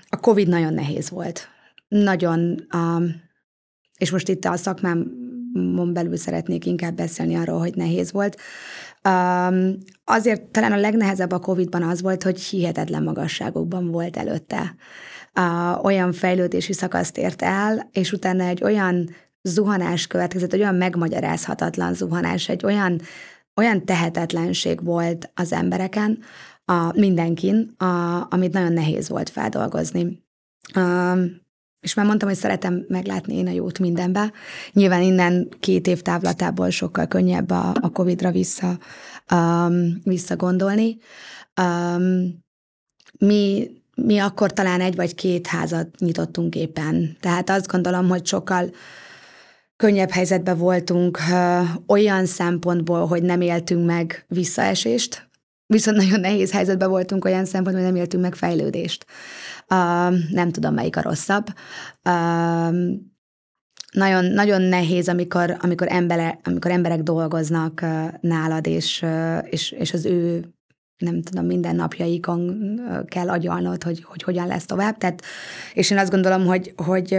A COVID nagyon nehéz volt. Nagyon, és most itt a szakmámon belül szeretnék inkább beszélni arról, hogy nehéz volt. Um, azért talán a legnehezebb a COVID-ban az volt, hogy hihetetlen magasságokban volt előtte. Uh, olyan fejlődési szakaszt ért el, és utána egy olyan zuhanás következett, egy olyan megmagyarázhatatlan zuhanás, egy olyan, olyan tehetetlenség volt az embereken, a, mindenkin, a, amit nagyon nehéz volt feldolgozni. Um, és már mondtam, hogy szeretem meglátni én a jót mindenbe. Nyilván innen két év távlatából sokkal könnyebb a, a COVID-ra vissza, um, visszagondolni. Um, mi, mi akkor talán egy vagy két házat nyitottunk éppen. Tehát azt gondolom, hogy sokkal könnyebb helyzetben voltunk uh, olyan szempontból, hogy nem éltünk meg visszaesést, viszont nagyon nehéz helyzetben voltunk olyan szempontból, hogy nem éltünk meg fejlődést. Uh, nem tudom, melyik a rosszabb. Uh, nagyon, nagyon nehéz, amikor, amikor, embere, amikor emberek dolgoznak uh, nálad, és, uh, és, és az ő nem tudom, minden napjaikon kell agyalnod, hogy, hogy hogyan lesz tovább. Tehát, és én azt gondolom, hogy, hogy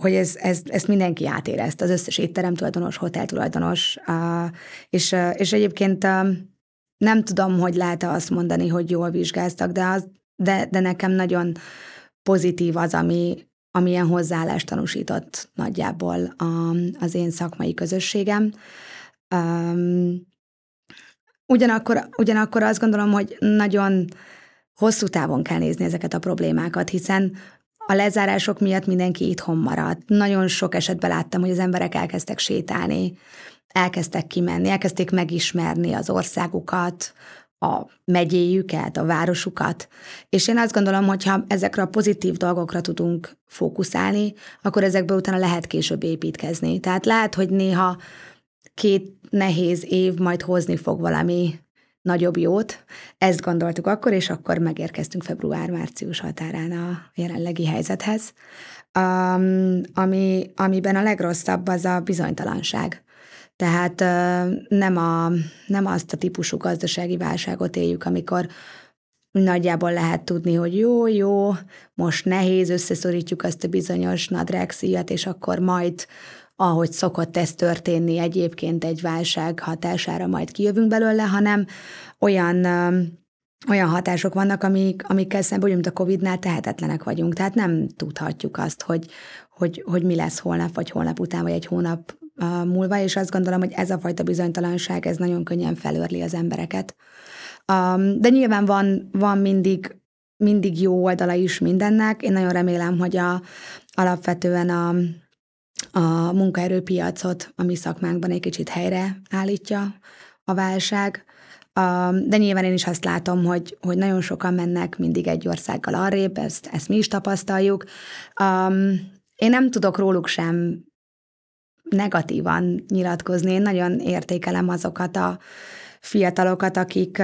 hogy ez, ez, ezt mindenki átérezte, az összes étterem tulajdonos, hotel tulajdonos, és, és egyébként nem tudom, hogy lehet-e azt mondani, hogy jól vizsgáztak, de, az, de, de nekem nagyon pozitív az, ami, amilyen hozzáállást tanúsított nagyjából a, az én szakmai közösségem. Um, ugyanakkor, ugyanakkor azt gondolom, hogy nagyon hosszú távon kell nézni ezeket a problémákat, hiszen a lezárások miatt mindenki itthon maradt. Nagyon sok esetben láttam, hogy az emberek elkezdtek sétálni, elkezdtek kimenni, elkezdték megismerni az országukat, a megyéjüket, a városukat. És én azt gondolom, hogy ha ezekre a pozitív dolgokra tudunk fókuszálni, akkor ezekből utána lehet később építkezni. Tehát lehet, hogy néha két nehéz év majd hozni fog valami nagyobb jót. Ezt gondoltuk akkor, és akkor megérkeztünk február-március határán a jelenlegi helyzethez. Um, ami, amiben a legrosszabb az a bizonytalanság. Tehát nem, a, nem azt a típusú gazdasági válságot éljük, amikor nagyjából lehet tudni, hogy jó, jó, most nehéz, összeszorítjuk azt a bizonyos nadrágszíjat, és akkor majd, ahogy szokott ez történni egyébként egy válság hatására, majd kijövünk belőle, hanem olyan olyan hatások vannak, amik, amikkel szemben, mint a Covid-nál tehetetlenek vagyunk. Tehát nem tudhatjuk azt, hogy, hogy, hogy mi lesz holnap, vagy holnap után, vagy egy hónap múlva, és azt gondolom, hogy ez a fajta bizonytalanság, ez nagyon könnyen felörli az embereket. De nyilván van, van mindig, mindig jó oldala is mindennek. Én nagyon remélem, hogy a, alapvetően a, a munkaerőpiacot a mi szakmánkban egy kicsit helyre állítja a válság. De nyilván én is azt látom, hogy, hogy nagyon sokan mennek mindig egy országgal arrébb, ezt, ezt mi is tapasztaljuk. Én nem tudok róluk sem negatívan nyilatkozni. Én nagyon értékelem azokat a fiatalokat, akik,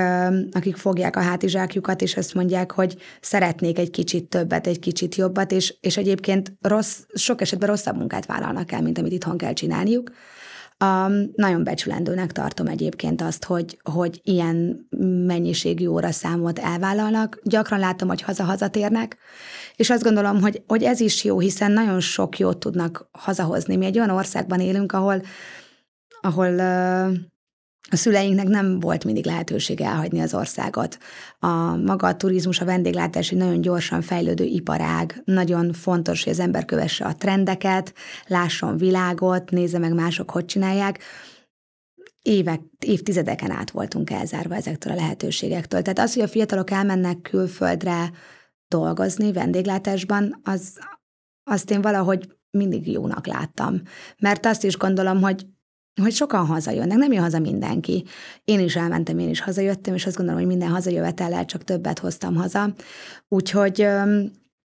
akik fogják a hátizsákjukat, és azt mondják, hogy szeretnék egy kicsit többet, egy kicsit jobbat, és, és egyébként rossz, sok esetben rosszabb munkát vállalnak el, mint amit itthon kell csinálniuk. Um, nagyon becsülendőnek tartom egyébként azt, hogy, hogy ilyen mennyiségű óraszámot elvállalnak. Gyakran látom, hogy haza-hazatérnek, és azt gondolom, hogy, hogy ez is jó, hiszen nagyon sok jót tudnak hazahozni. Mi egy olyan országban élünk, ahol, ahol uh, a szüleinknek nem volt mindig lehetősége elhagyni az országot. A maga a turizmus, a vendéglátás egy nagyon gyorsan fejlődő iparág, nagyon fontos, hogy az ember kövesse a trendeket, lásson világot, nézze meg mások, hogy csinálják. Évek, évtizedeken át voltunk elzárva ezektől a lehetőségektől. Tehát az, hogy a fiatalok elmennek külföldre dolgozni vendéglátásban, az, azt én valahogy mindig jónak láttam. Mert azt is gondolom, hogy hogy sokan hazajönnek, nem jön haza mindenki. Én is elmentem, én is hazajöttem, és azt gondolom, hogy minden hazajövetellel csak többet hoztam haza. Úgyhogy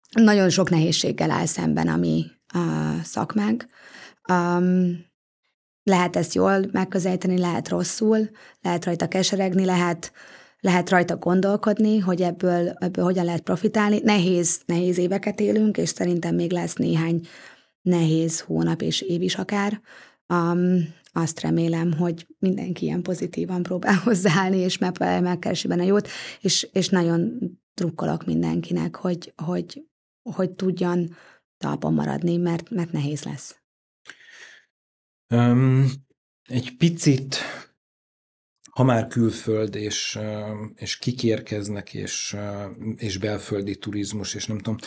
nagyon sok nehézséggel áll szemben a mi a szakmánk. Um, lehet ezt jól megközelíteni, lehet rosszul, lehet rajta keseregni, lehet, lehet rajta gondolkodni, hogy ebből, ebből hogyan lehet profitálni. Nehéz, nehéz éveket élünk, és szerintem még lesz néhány nehéz hónap és év is akár. Um, azt remélem, hogy mindenki ilyen pozitívan próbál *laughs* hozzáállni, és megkeresi benne jót, és, és nagyon drukkolok mindenkinek, hogy, hogy, hogy tudjon talpon maradni, mert, mert nehéz lesz. Um, egy picit, ha már külföld, és, és kikérkeznek, és, és belföldi turizmus, és nem tudom,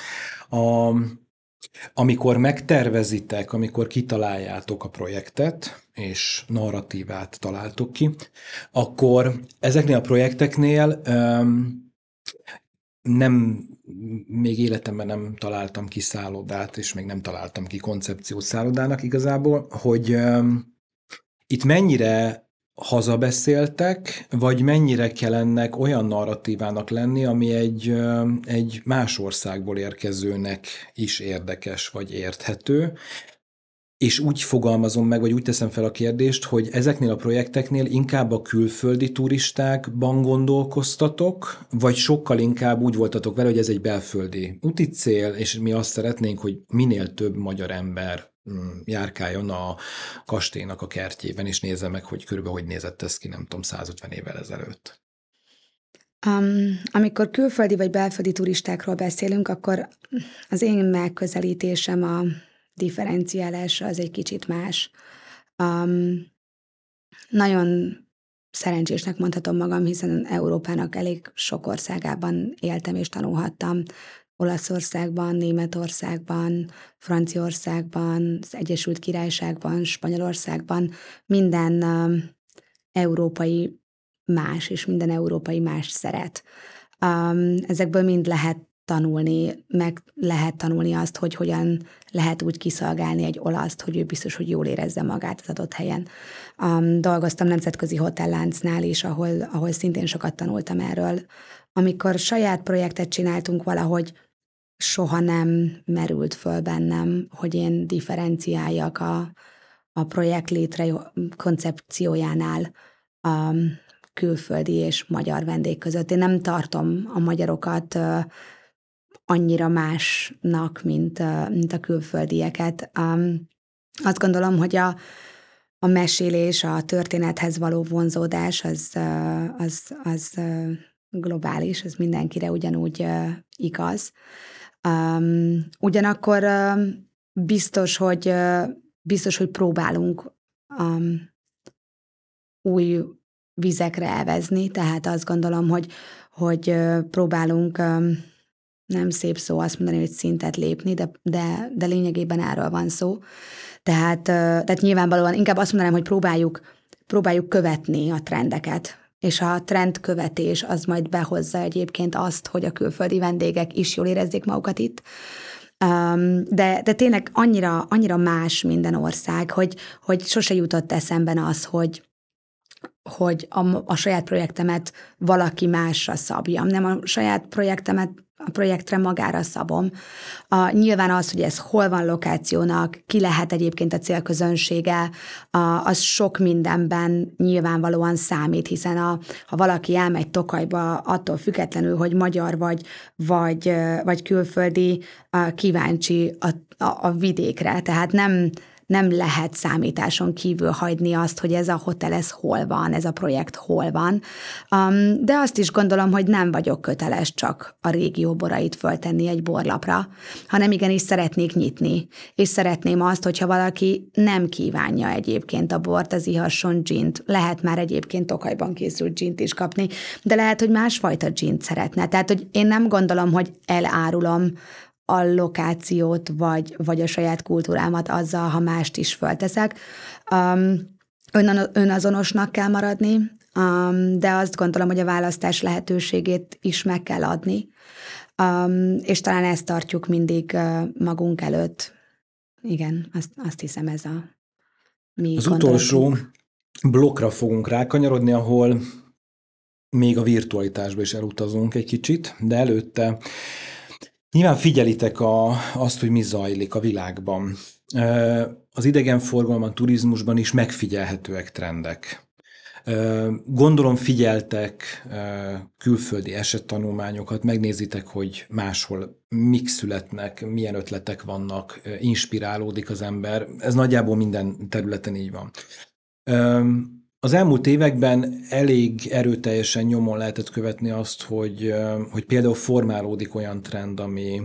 a, amikor megtervezitek, amikor kitaláljátok a projektet, és narratívát találtok ki, akkor ezeknél a projekteknél um, nem, még életemben nem találtam ki szállodát, és még nem találtam ki koncepciót szállodának igazából, hogy um, itt mennyire hazabeszéltek, vagy mennyire kell ennek olyan narratívának lenni, ami egy, egy más országból érkezőnek is érdekes, vagy érthető, és úgy fogalmazom meg, vagy úgy teszem fel a kérdést, hogy ezeknél a projekteknél inkább a külföldi turistákban gondolkoztatok, vagy sokkal inkább úgy voltatok vele, hogy ez egy belföldi úti cél, és mi azt szeretnénk, hogy minél több magyar ember járkáljon a kastélynak a kertjében, és nézze meg, hogy körülbelül hogy nézett ez ki, nem tudom, 150 évvel ezelőtt. Um, amikor külföldi vagy belföldi turistákról beszélünk, akkor az én megközelítésem a differenciálása az egy kicsit más. Um, nagyon szerencsésnek mondhatom magam, hiszen Európának elég sok országában éltem és tanulhattam. Olaszországban, Németországban, Franciaországban, az Egyesült Királyságban, Spanyolországban, minden um, európai más, és minden európai más szeret. Um, ezekből mind lehet tanulni, meg lehet tanulni azt, hogy hogyan lehet úgy kiszolgálni egy olaszt, hogy ő biztos, hogy jól érezze magát az adott helyen. Um, dolgoztam nemzetközi hotelláncnál is, ahol, ahol szintén sokat tanultam erről. Amikor saját projektet csináltunk valahogy, soha nem merült föl bennem, hogy én differenciáljak a, a projekt létre koncepciójánál a külföldi és magyar vendég között. Én nem tartom a magyarokat annyira másnak, mint, mint a külföldieket. Azt gondolom, hogy a, a mesélés, a történethez való vonzódás az, az, az globális, az mindenkire ugyanúgy igaz. Ugyanakkor biztos, hogy biztos, hogy próbálunk új vizekre elvezni, tehát azt gondolom, hogy, hogy próbálunk nem szép szó azt mondani, hogy szintet lépni, de, de, de lényegében erről van szó. Tehát, tehát nyilvánvalóan inkább azt mondanám, hogy próbáljuk, próbáljuk követni a trendeket, és a trendkövetés az majd behozza egyébként azt, hogy a külföldi vendégek is jól érezzék magukat itt. De, de tényleg annyira, annyira más minden ország, hogy, hogy sose jutott eszemben az, hogy, hogy a, a saját projektemet valaki másra szabjam, nem a saját projektemet a projektre magára szabom. A, nyilván az, hogy ez hol van lokációnak, ki lehet egyébként a célközönsége, a, az sok mindenben nyilvánvalóan számít, hiszen a, ha valaki elmegy Tokajba, attól függetlenül, hogy magyar vagy, vagy, vagy külföldi, a, kíváncsi a, a, a vidékre. Tehát nem, nem lehet számításon kívül hagyni azt, hogy ez a hotel, ez hol van, ez a projekt hol van. Um, de azt is gondolom, hogy nem vagyok köteles csak a régió borait föltenni egy borlapra, hanem igenis szeretnék nyitni. És szeretném azt, hogyha valaki nem kívánja egyébként a bort, az ihasson gint. Lehet már egyébként Tokajban készült gint is kapni, de lehet, hogy másfajta gint szeretne. Tehát, hogy én nem gondolom, hogy elárulom a lokációt, vagy, vagy a saját kultúrámat azzal, ha mást is fölteszek. Um, ön, önazonosnak kell maradni, um, de azt gondolom, hogy a választás lehetőségét is meg kell adni, um, és talán ezt tartjuk mindig uh, magunk előtt. Igen, azt, azt hiszem ez a mi Az utolsó blokkra fogunk rákanyarodni, ahol még a virtualitásba is elutazunk egy kicsit, de előtte Nyilván figyelitek a, azt, hogy mi zajlik a világban. Az idegenforgalomban, turizmusban is megfigyelhetőek trendek. Gondolom figyeltek külföldi esettanulmányokat, megnézitek, hogy máshol mik születnek, milyen ötletek vannak, inspirálódik az ember. Ez nagyjából minden területen így van. Az elmúlt években elég erőteljesen nyomon lehetett követni azt, hogy, hogy például formálódik olyan trend, ami,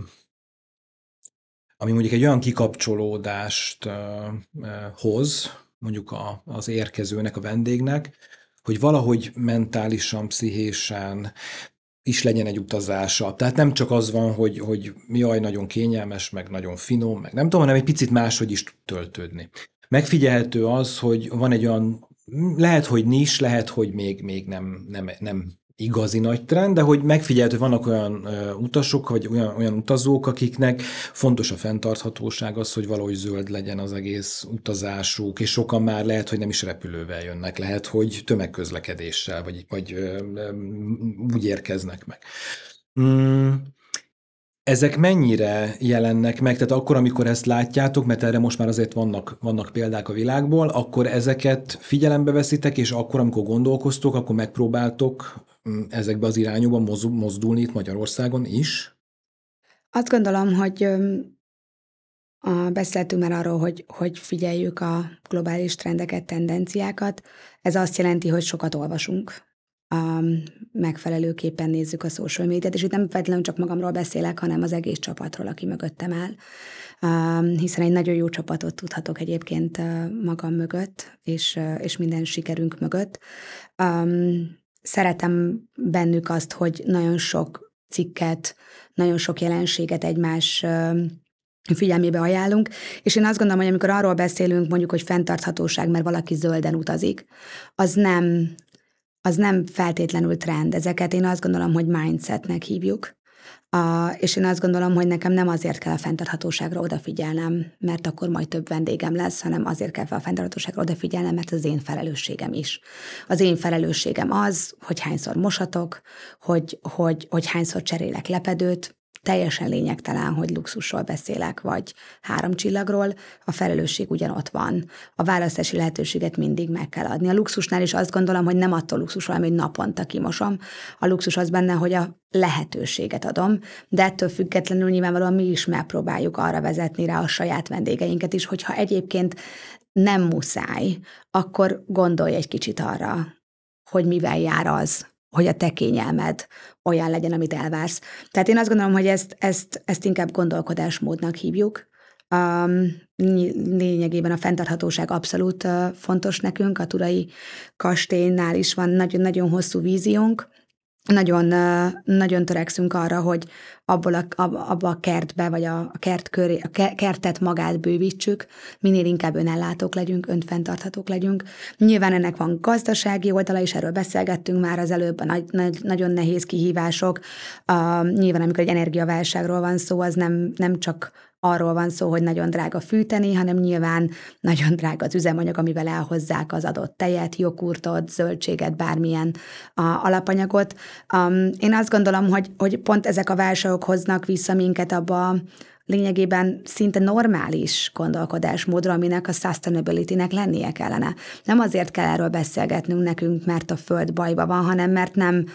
ami mondjuk egy olyan kikapcsolódást hoz, mondjuk a, az érkezőnek, a vendégnek, hogy valahogy mentálisan, pszichésen is legyen egy utazása. Tehát nem csak az van, hogy, hogy jaj, nagyon kényelmes, meg nagyon finom, meg nem tudom, hanem egy picit máshogy is töltődni. Megfigyelhető az, hogy van egy olyan lehet, hogy nis, lehet, hogy még, még nem, nem, nem igazi nagy trend, de hogy megfigyelt, hogy vannak olyan uh, utasok, vagy olyan, olyan utazók, akiknek fontos a fenntarthatóság, az, hogy valahogy zöld legyen az egész utazásuk, és sokan már lehet, hogy nem is repülővel jönnek, lehet, hogy tömegközlekedéssel, vagy, vagy uh, úgy érkeznek meg. Mm, ezek mennyire jelennek meg? Tehát akkor, amikor ezt látjátok, mert erre most már azért vannak, vannak példák a világból, akkor ezeket figyelembe veszitek, és akkor, amikor gondolkoztok, akkor megpróbáltok mm, ezekbe az irányokba mozdulni itt Magyarországon is? Azt gondolom, hogy a, beszéltünk már arról, hogy, hogy figyeljük a globális trendeket, tendenciákat. Ez azt jelenti, hogy sokat olvasunk. Um, megfelelőképpen nézzük a social médiát, és itt nem feltétlenül csak magamról beszélek, hanem az egész csapatról, aki mögöttem áll. Hiszen egy nagyon jó csapatot tudhatok egyébként uh, magam mögött, és, uh, és minden sikerünk mögött. Szeretem bennük azt, hogy nagyon sok cikket, nagyon sok jelenséget egymás uh, figyelmébe ajánlunk, és én azt gondolom, hogy amikor arról beszélünk, mondjuk, hogy fenntarthatóság, mert valaki zölden utazik, az nem, az nem feltétlenül trend. Ezeket én azt gondolom, hogy mindsetnek hívjuk. A, és én azt gondolom, hogy nekem nem azért kell a fenntarthatóságra odafigyelnem, mert akkor majd több vendégem lesz, hanem azért kell a fenntarthatóságra odafigyelnem, mert az én felelősségem is. Az én felelősségem az, hogy hányszor mosatok, hogy, hogy, hogy hányszor cserélek lepedőt, teljesen lényegtelen, hogy luxusról beszélek, vagy három csillagról, a felelősség ugyanott van. A választási lehetőséget mindig meg kell adni. A luxusnál is azt gondolom, hogy nem attól luxus valami, hogy naponta kimosom. A luxus az benne, hogy a lehetőséget adom, de ettől függetlenül nyilvánvalóan mi is megpróbáljuk arra vezetni rá a saját vendégeinket is, hogyha egyébként nem muszáj, akkor gondolj egy kicsit arra, hogy mivel jár az, hogy a te kényelmed olyan legyen, amit elvársz. Tehát én azt gondolom, hogy ezt, ezt, ezt inkább gondolkodásmódnak hívjuk. Um, lényegében a fenntarthatóság abszolút fontos nekünk, a Turai kastélynál is van nagyon-nagyon hosszú víziónk, nagyon, nagyon törekszünk arra, hogy abból a, abba a kertbe, vagy a, a kert köré, a kertet magát bővítsük, minél inkább önellátók legyünk, önfenntarthatók legyünk. Nyilván ennek van gazdasági oldala is, erről beszélgettünk már az előbb, a nagy, nagy, nagyon nehéz kihívások. Uh, nyilván, amikor egy energiaválságról van szó, az nem, nem csak arról van szó, hogy nagyon drága fűteni, hanem nyilván nagyon drága az üzemanyag, amivel elhozzák az adott tejet, joghurtot, zöldséget, bármilyen a, alapanyagot. Um, én azt gondolom, hogy, hogy pont ezek a válságok hoznak vissza minket abba lényegében szinte normális gondolkodásmódra, aminek a sustainability-nek lennie kellene. Nem azért kell erről beszélgetnünk nekünk, mert a föld bajba van, hanem mert nem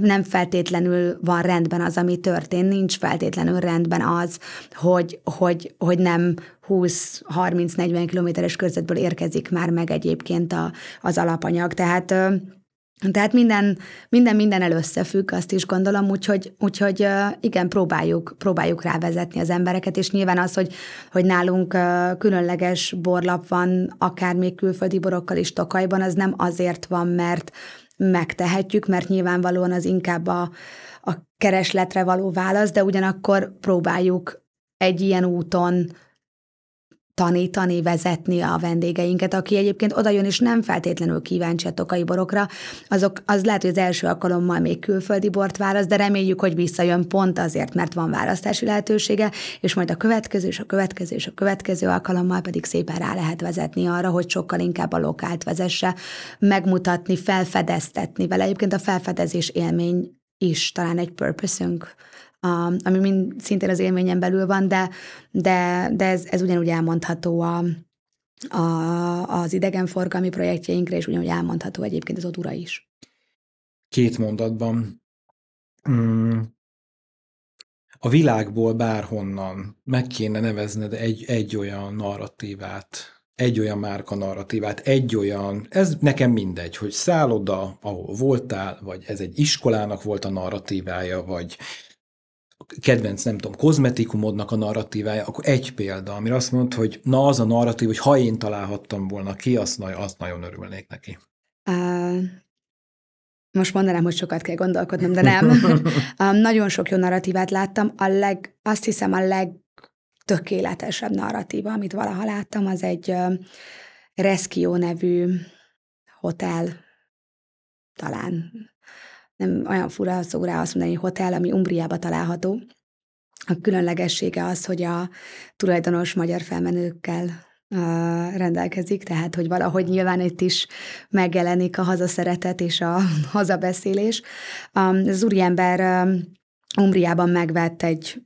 nem feltétlenül van rendben az, ami történt, nincs feltétlenül rendben az, hogy, hogy, hogy nem 20-30-40 kilométeres körzetből érkezik már meg egyébként a, az alapanyag. Tehát tehát minden, minden minden összefügg, azt is gondolom, úgyhogy, úgyhogy igen, próbáljuk, próbáljuk rávezetni az embereket, és nyilván az, hogy, hogy nálunk különleges borlap van, akár még külföldi borokkal is Tokajban, az nem azért van, mert megtehetjük, mert nyilvánvalóan az inkább a, a keresletre való válasz, de ugyanakkor próbáljuk egy ilyen úton tanítani, vezetni a vendégeinket, aki egyébként oda jön, és nem feltétlenül kíváncsi a tokai borokra, azok, az lehet, hogy az első alkalommal még külföldi bort választ, de reméljük, hogy visszajön pont azért, mert van választási lehetősége, és majd a következő, és a következő, és a következő alkalommal pedig szépen rá lehet vezetni arra, hogy sokkal inkább a lokált vezesse, megmutatni, felfedeztetni vele. Egyébként a felfedezés élmény is talán egy purpose-ünk a, ami mind szintén az élményen belül van, de, de, de ez, ez ugyanúgy elmondható a, a, az idegenforgalmi projektjeinkre, és ugyanúgy elmondható egyébként az odura is. Két mondatban. Mm. A világból bárhonnan meg kéne nevezned egy, egy olyan narratívát, egy olyan márka narratívát, egy olyan, ez nekem mindegy, hogy szálloda, ahol voltál, vagy ez egy iskolának volt a narratívája, vagy kedvenc, nem tudom, kozmetikumodnak a narratívája, akkor egy példa, amire azt mondod, hogy na az a narratív, hogy ha én találhattam volna ki, azt, azt nagyon örülnék neki. Uh, most mondanám, hogy sokat kell gondolkodnom, de nem. *laughs* um, nagyon sok jó narratívát láttam. A leg, azt hiszem a legtökéletesebb narratíva, amit valaha láttam, az egy uh, Rescue nevű hotel, talán nem olyan fura szó rá azt mondani, hotel, ami Umbriába található. A különlegessége az, hogy a tulajdonos magyar felmenőkkel rendelkezik, tehát hogy valahogy nyilván itt is megjelenik a hazaszeretet és a *laughs* hazabeszélés. Az úriember um, Umbriában megvett egy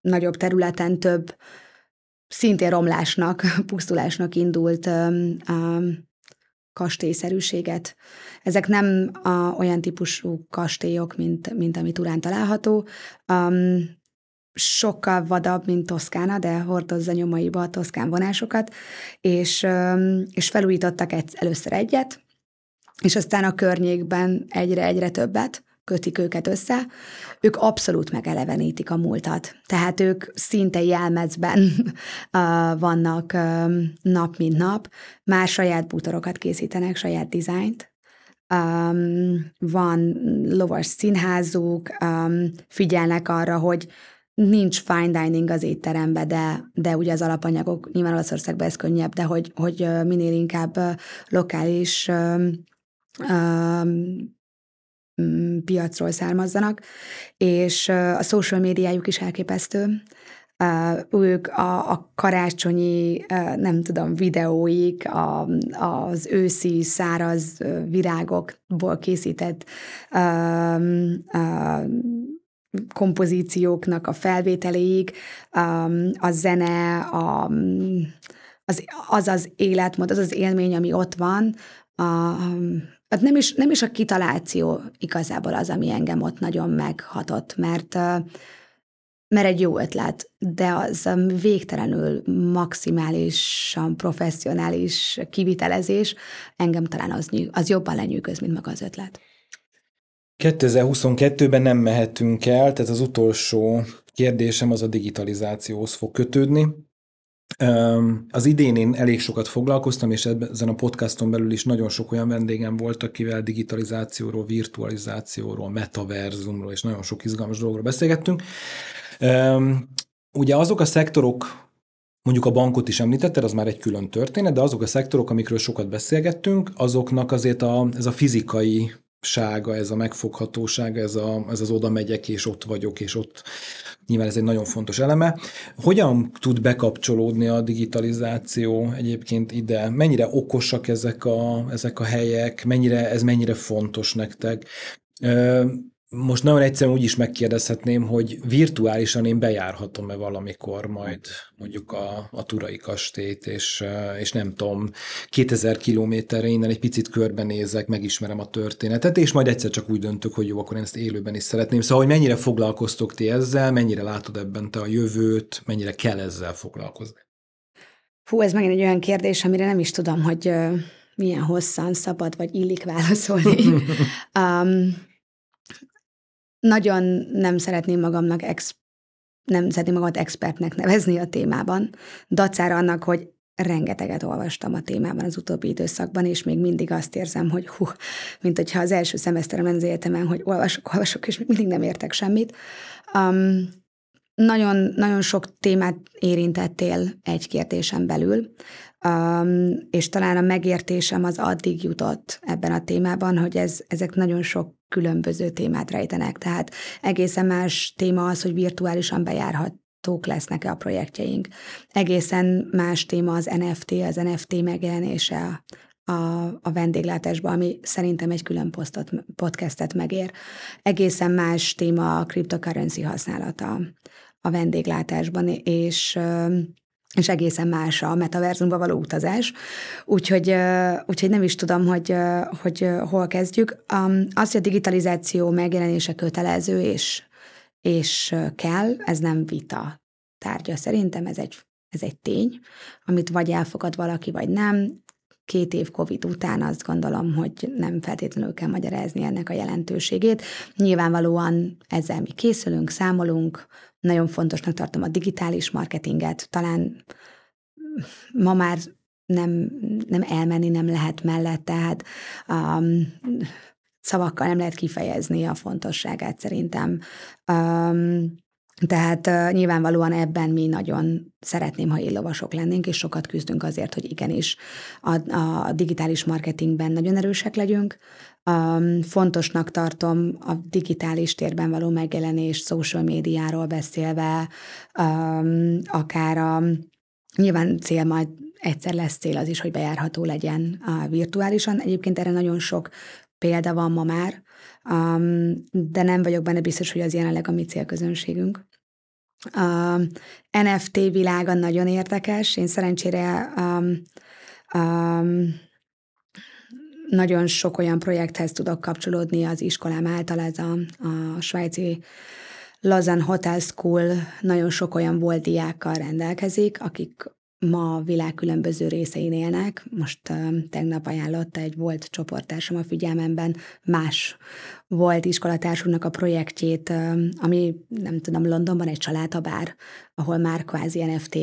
nagyobb területen több szintén romlásnak, *laughs* pusztulásnak indult um, um, kastélyszerűséget. Ezek nem a, olyan típusú kastélyok, mint, mint ami Turán található. Um, sokkal vadabb, mint Toszkána, de hordozza nyomaiba a toszkán vonásokat, és, um, és felújítottak egy, először egyet, és aztán a környékben egyre-egyre többet kötik őket össze, ők abszolút megelevenítik a múltat. Tehát ők szinte jelmezben *laughs* vannak nap mint nap, már saját bútorokat készítenek, saját dizájnt, um, van lovas színházuk, um, figyelnek arra, hogy nincs fine dining az étterembe, de, de ugye az alapanyagok, nyilván Olaszországban ez könnyebb, de hogy, hogy minél inkább lokális um, um, piacról származzanak, és a social médiájuk is elképesztő. Ők a, a karácsonyi, nem tudom, videóik, a, az őszi száraz virágokból készített uh, uh, kompozícióknak a felvételéig, um, a zene, a, az, az az életmód, az az élmény, ami ott van, a, hát nem is, nem is a kitaláció igazából az, ami engem ott nagyon meghatott, mert mert egy jó ötlet, de az végtelenül maximálisan professzionális kivitelezés engem talán az, az jobban lenyűgöz, mint maga az ötlet. 2022-ben nem mehetünk el, tehát az utolsó kérdésem az a digitalizációhoz fog kötődni. Az idén én elég sokat foglalkoztam, és ezen a podcaston belül is nagyon sok olyan vendégem volt, akivel digitalizációról, virtualizációról, metaverzumról és nagyon sok izgalmas dologról beszélgettünk. Ugye azok a szektorok, mondjuk a bankot is említetted, az már egy külön történet, de azok a szektorok, amikről sokat beszélgettünk, azoknak azért a, ez a fizikai sága, ez a megfoghatósága, ez, a, ez az oda megyek, és ott vagyok, és ott nyilván ez egy nagyon fontos eleme. Hogyan tud bekapcsolódni a digitalizáció egyébként ide? Mennyire okosak ezek a, ezek a helyek? Mennyire, ez mennyire fontos nektek? Most nagyon egyszerűen úgy is megkérdezhetném, hogy virtuálisan én bejárhatom-e valamikor majd mondjuk a, a Turai kastélyt, és, és nem tudom, 2000 kilométerre innen egy picit körbenézek, megismerem a történetet, és majd egyszer csak úgy döntök, hogy jó, akkor én ezt élőben is szeretném. Szóval, hogy mennyire foglalkoztok ti ezzel, mennyire látod ebben te a jövőt, mennyire kell ezzel foglalkozni? Hú, ez megint egy olyan kérdés, amire nem is tudom, hogy milyen hosszan szabad, vagy illik válaszolni. *laughs* um, nagyon nem szeretném magamnak ex, nem szeretném magamat expertnek nevezni a témában, dacára annak, hogy rengeteget olvastam a témában az utóbbi időszakban, és még mindig azt érzem, hogy hú, mint hogyha az első szemeszterem az egyetemen, hogy olvasok, olvasok, és mindig nem értek semmit. Um, nagyon, nagyon sok témát érintettél egy kérdésen belül, um, és talán a megértésem az addig jutott ebben a témában, hogy ez, ezek nagyon sok különböző témát rejtenek. Tehát egészen más téma az, hogy virtuálisan bejárhatók lesznek-e a projektjeink. Egészen más téma az NFT, az NFT megjelenése a, a vendéglátásban, ami szerintem egy külön posztot, podcastet megér. Egészen más téma a cryptocurrency használata a vendéglátásban, és és egészen más a metaverzumba való utazás. Úgyhogy, úgyhogy nem is tudom, hogy, hogy hol kezdjük. Az, hogy a digitalizáció megjelenése kötelező és, és kell, ez nem vita tárgya. Szerintem ez egy, ez egy tény, amit vagy elfogad valaki, vagy nem. Két év Covid után azt gondolom, hogy nem feltétlenül kell magyarázni ennek a jelentőségét. Nyilvánvalóan ezzel mi készülünk, számolunk, nagyon fontosnak tartom a digitális marketinget. Talán ma már nem, nem elmenni nem lehet mellett, tehát um, szavakkal nem lehet kifejezni a fontosságát szerintem. Um, tehát uh, nyilvánvalóan ebben mi nagyon szeretném, ha éllovasok lennénk, és sokat küzdünk azért, hogy igenis a, a digitális marketingben nagyon erősek legyünk. Um, fontosnak tartom a digitális térben való megjelenés, social médiáról beszélve, um, akár a nyilván cél majd egyszer lesz cél az is, hogy bejárható legyen uh, virtuálisan. Egyébként erre nagyon sok példa van ma már, um, de nem vagyok benne biztos, hogy az jelenleg a mi célközönségünk. A NFT világa nagyon érdekes. Én szerencsére um, um, nagyon sok olyan projekthez tudok kapcsolódni az iskolám által, ez a, a svájci Lausanne Hotel School nagyon sok olyan volt diákkal rendelkezik, akik ma a világ különböző részein élnek. Most tegnap ajánlotta egy volt csoporttársam a figyelmemben más volt iskolatársunknak a projektjét, ami nem tudom, Londonban egy családabár, ahol már kvázi NFT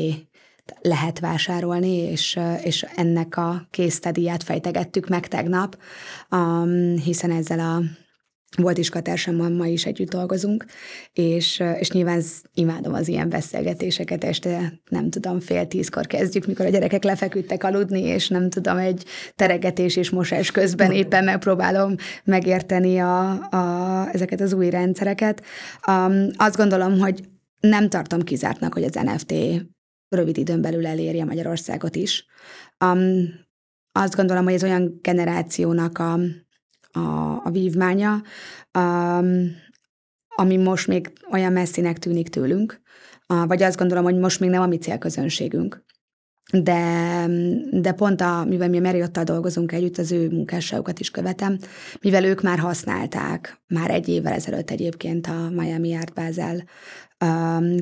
lehet vásárolni, és, és ennek a késztediát fejtegettük meg tegnap, um, hiszen ezzel a volt is ma is együtt dolgozunk, és, és nyilván imádom az ilyen beszélgetéseket, este nem tudom, fél tízkor kezdjük, mikor a gyerekek lefeküdtek aludni, és nem tudom, egy teregetés és mosás közben éppen megpróbálom megérteni a, a, ezeket az új rendszereket. Um, azt gondolom, hogy nem tartom kizártnak, hogy az NFT rövid időn belül elérje Magyarországot is. Um, azt gondolom, hogy ez olyan generációnak a, a, a vívmánya, um, ami most még olyan messzinek tűnik tőlünk, uh, vagy azt gondolom, hogy most még nem a mi célközönségünk. De, de pont a, mivel mi a Meriottal dolgozunk együtt, az ő munkásságokat is követem, mivel ők már használták, már egy évvel ezelőtt egyébként a Miami Art Basel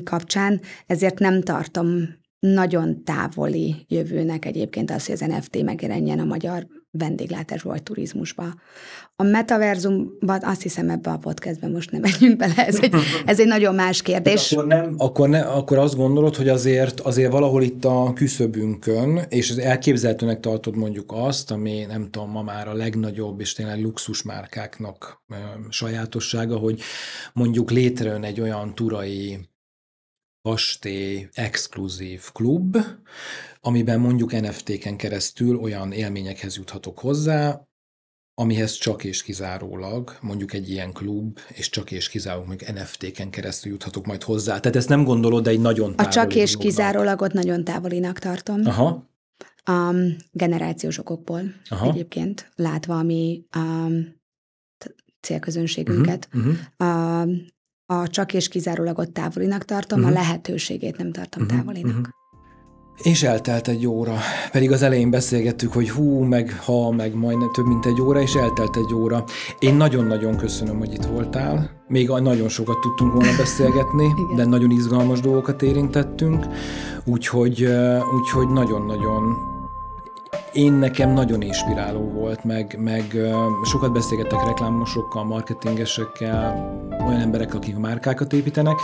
kapcsán, ezért nem tartom nagyon távoli jövőnek egyébként az, hogy az NFT megjelenjen a magyar vendéglátásba vagy turizmusba. A metaverzumban azt hiszem ebbe a podcastben most nem menjünk bele, ez egy, *laughs* ez egy nagyon más kérdés. akkor, nem, akkor, ne, akkor azt gondolod, hogy azért, azért valahol itt a küszöbünkön, és az elképzelhetőnek tartod mondjuk azt, ami nem tudom, ma már a legnagyobb és tényleg luxusmárkáknak ö, sajátossága, hogy mondjuk létrejön egy olyan turai kastély exkluzív klub, amiben mondjuk NFT-ken keresztül olyan élményekhez juthatok hozzá, amihez csak és kizárólag mondjuk egy ilyen klub, és csak és kizárólag mondjuk NFT-ken keresztül juthatok majd hozzá. Tehát ezt nem gondolod, de egy nagyon távoli A csak és kizárólagot nagyon távolinak tartom. Aha. Um, generációs okokból Aha. egyébként, látva a mi um, célközönségünket. Uh-huh, uh-huh. Um, a csak és kizárólag ott távolinak tartom, uh-huh. a mhm. lehetőségét nem tartom uh-huh. távolinak. Uh-huh. És eltelt egy óra. Pedig az elején beszélgettük, hogy hú, meg ha, meg majdnem több mint egy óra, és eltelt egy óra. Én nagyon-nagyon köszönöm, hogy itt voltál. Még nagyon sokat tudtunk volna *laughs* beszélgetni, de nagyon izgalmas dolgokat érintettünk. Úgyhogy, úgyhogy nagyon-nagyon én nekem nagyon inspiráló volt, meg, meg sokat beszélgettek reklámosokkal, marketingesekkel, olyan emberek, akik márkákat építenek.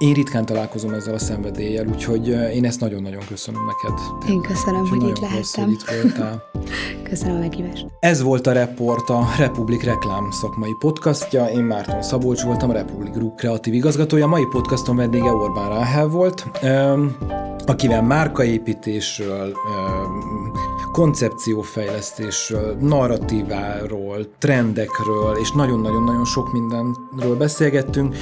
Én ritkán találkozom ezzel a szenvedéllyel, úgyhogy én ezt nagyon-nagyon köszönöm neked. Én köszönöm, hogy itt lehettem. hogy itt voltál. *laughs* köszönöm a meghívást. Ez volt a Report, a Republik reklám szakmai podcastja. Én Márton Szabolcs voltam, a Republik Group kreatív igazgatója. A mai podcaston vendége Orbán Ráhel volt akivel márkaépítésről, koncepciófejlesztésről, narratíváról, trendekről, és nagyon-nagyon-nagyon sok mindenről beszélgettünk.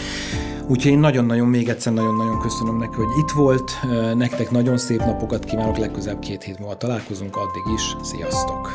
Úgyhogy én nagyon-nagyon, még egyszer nagyon-nagyon köszönöm neki, hogy itt volt. Nektek nagyon szép napokat kívánok, legközelebb két hét múlva találkozunk, addig is, sziasztok!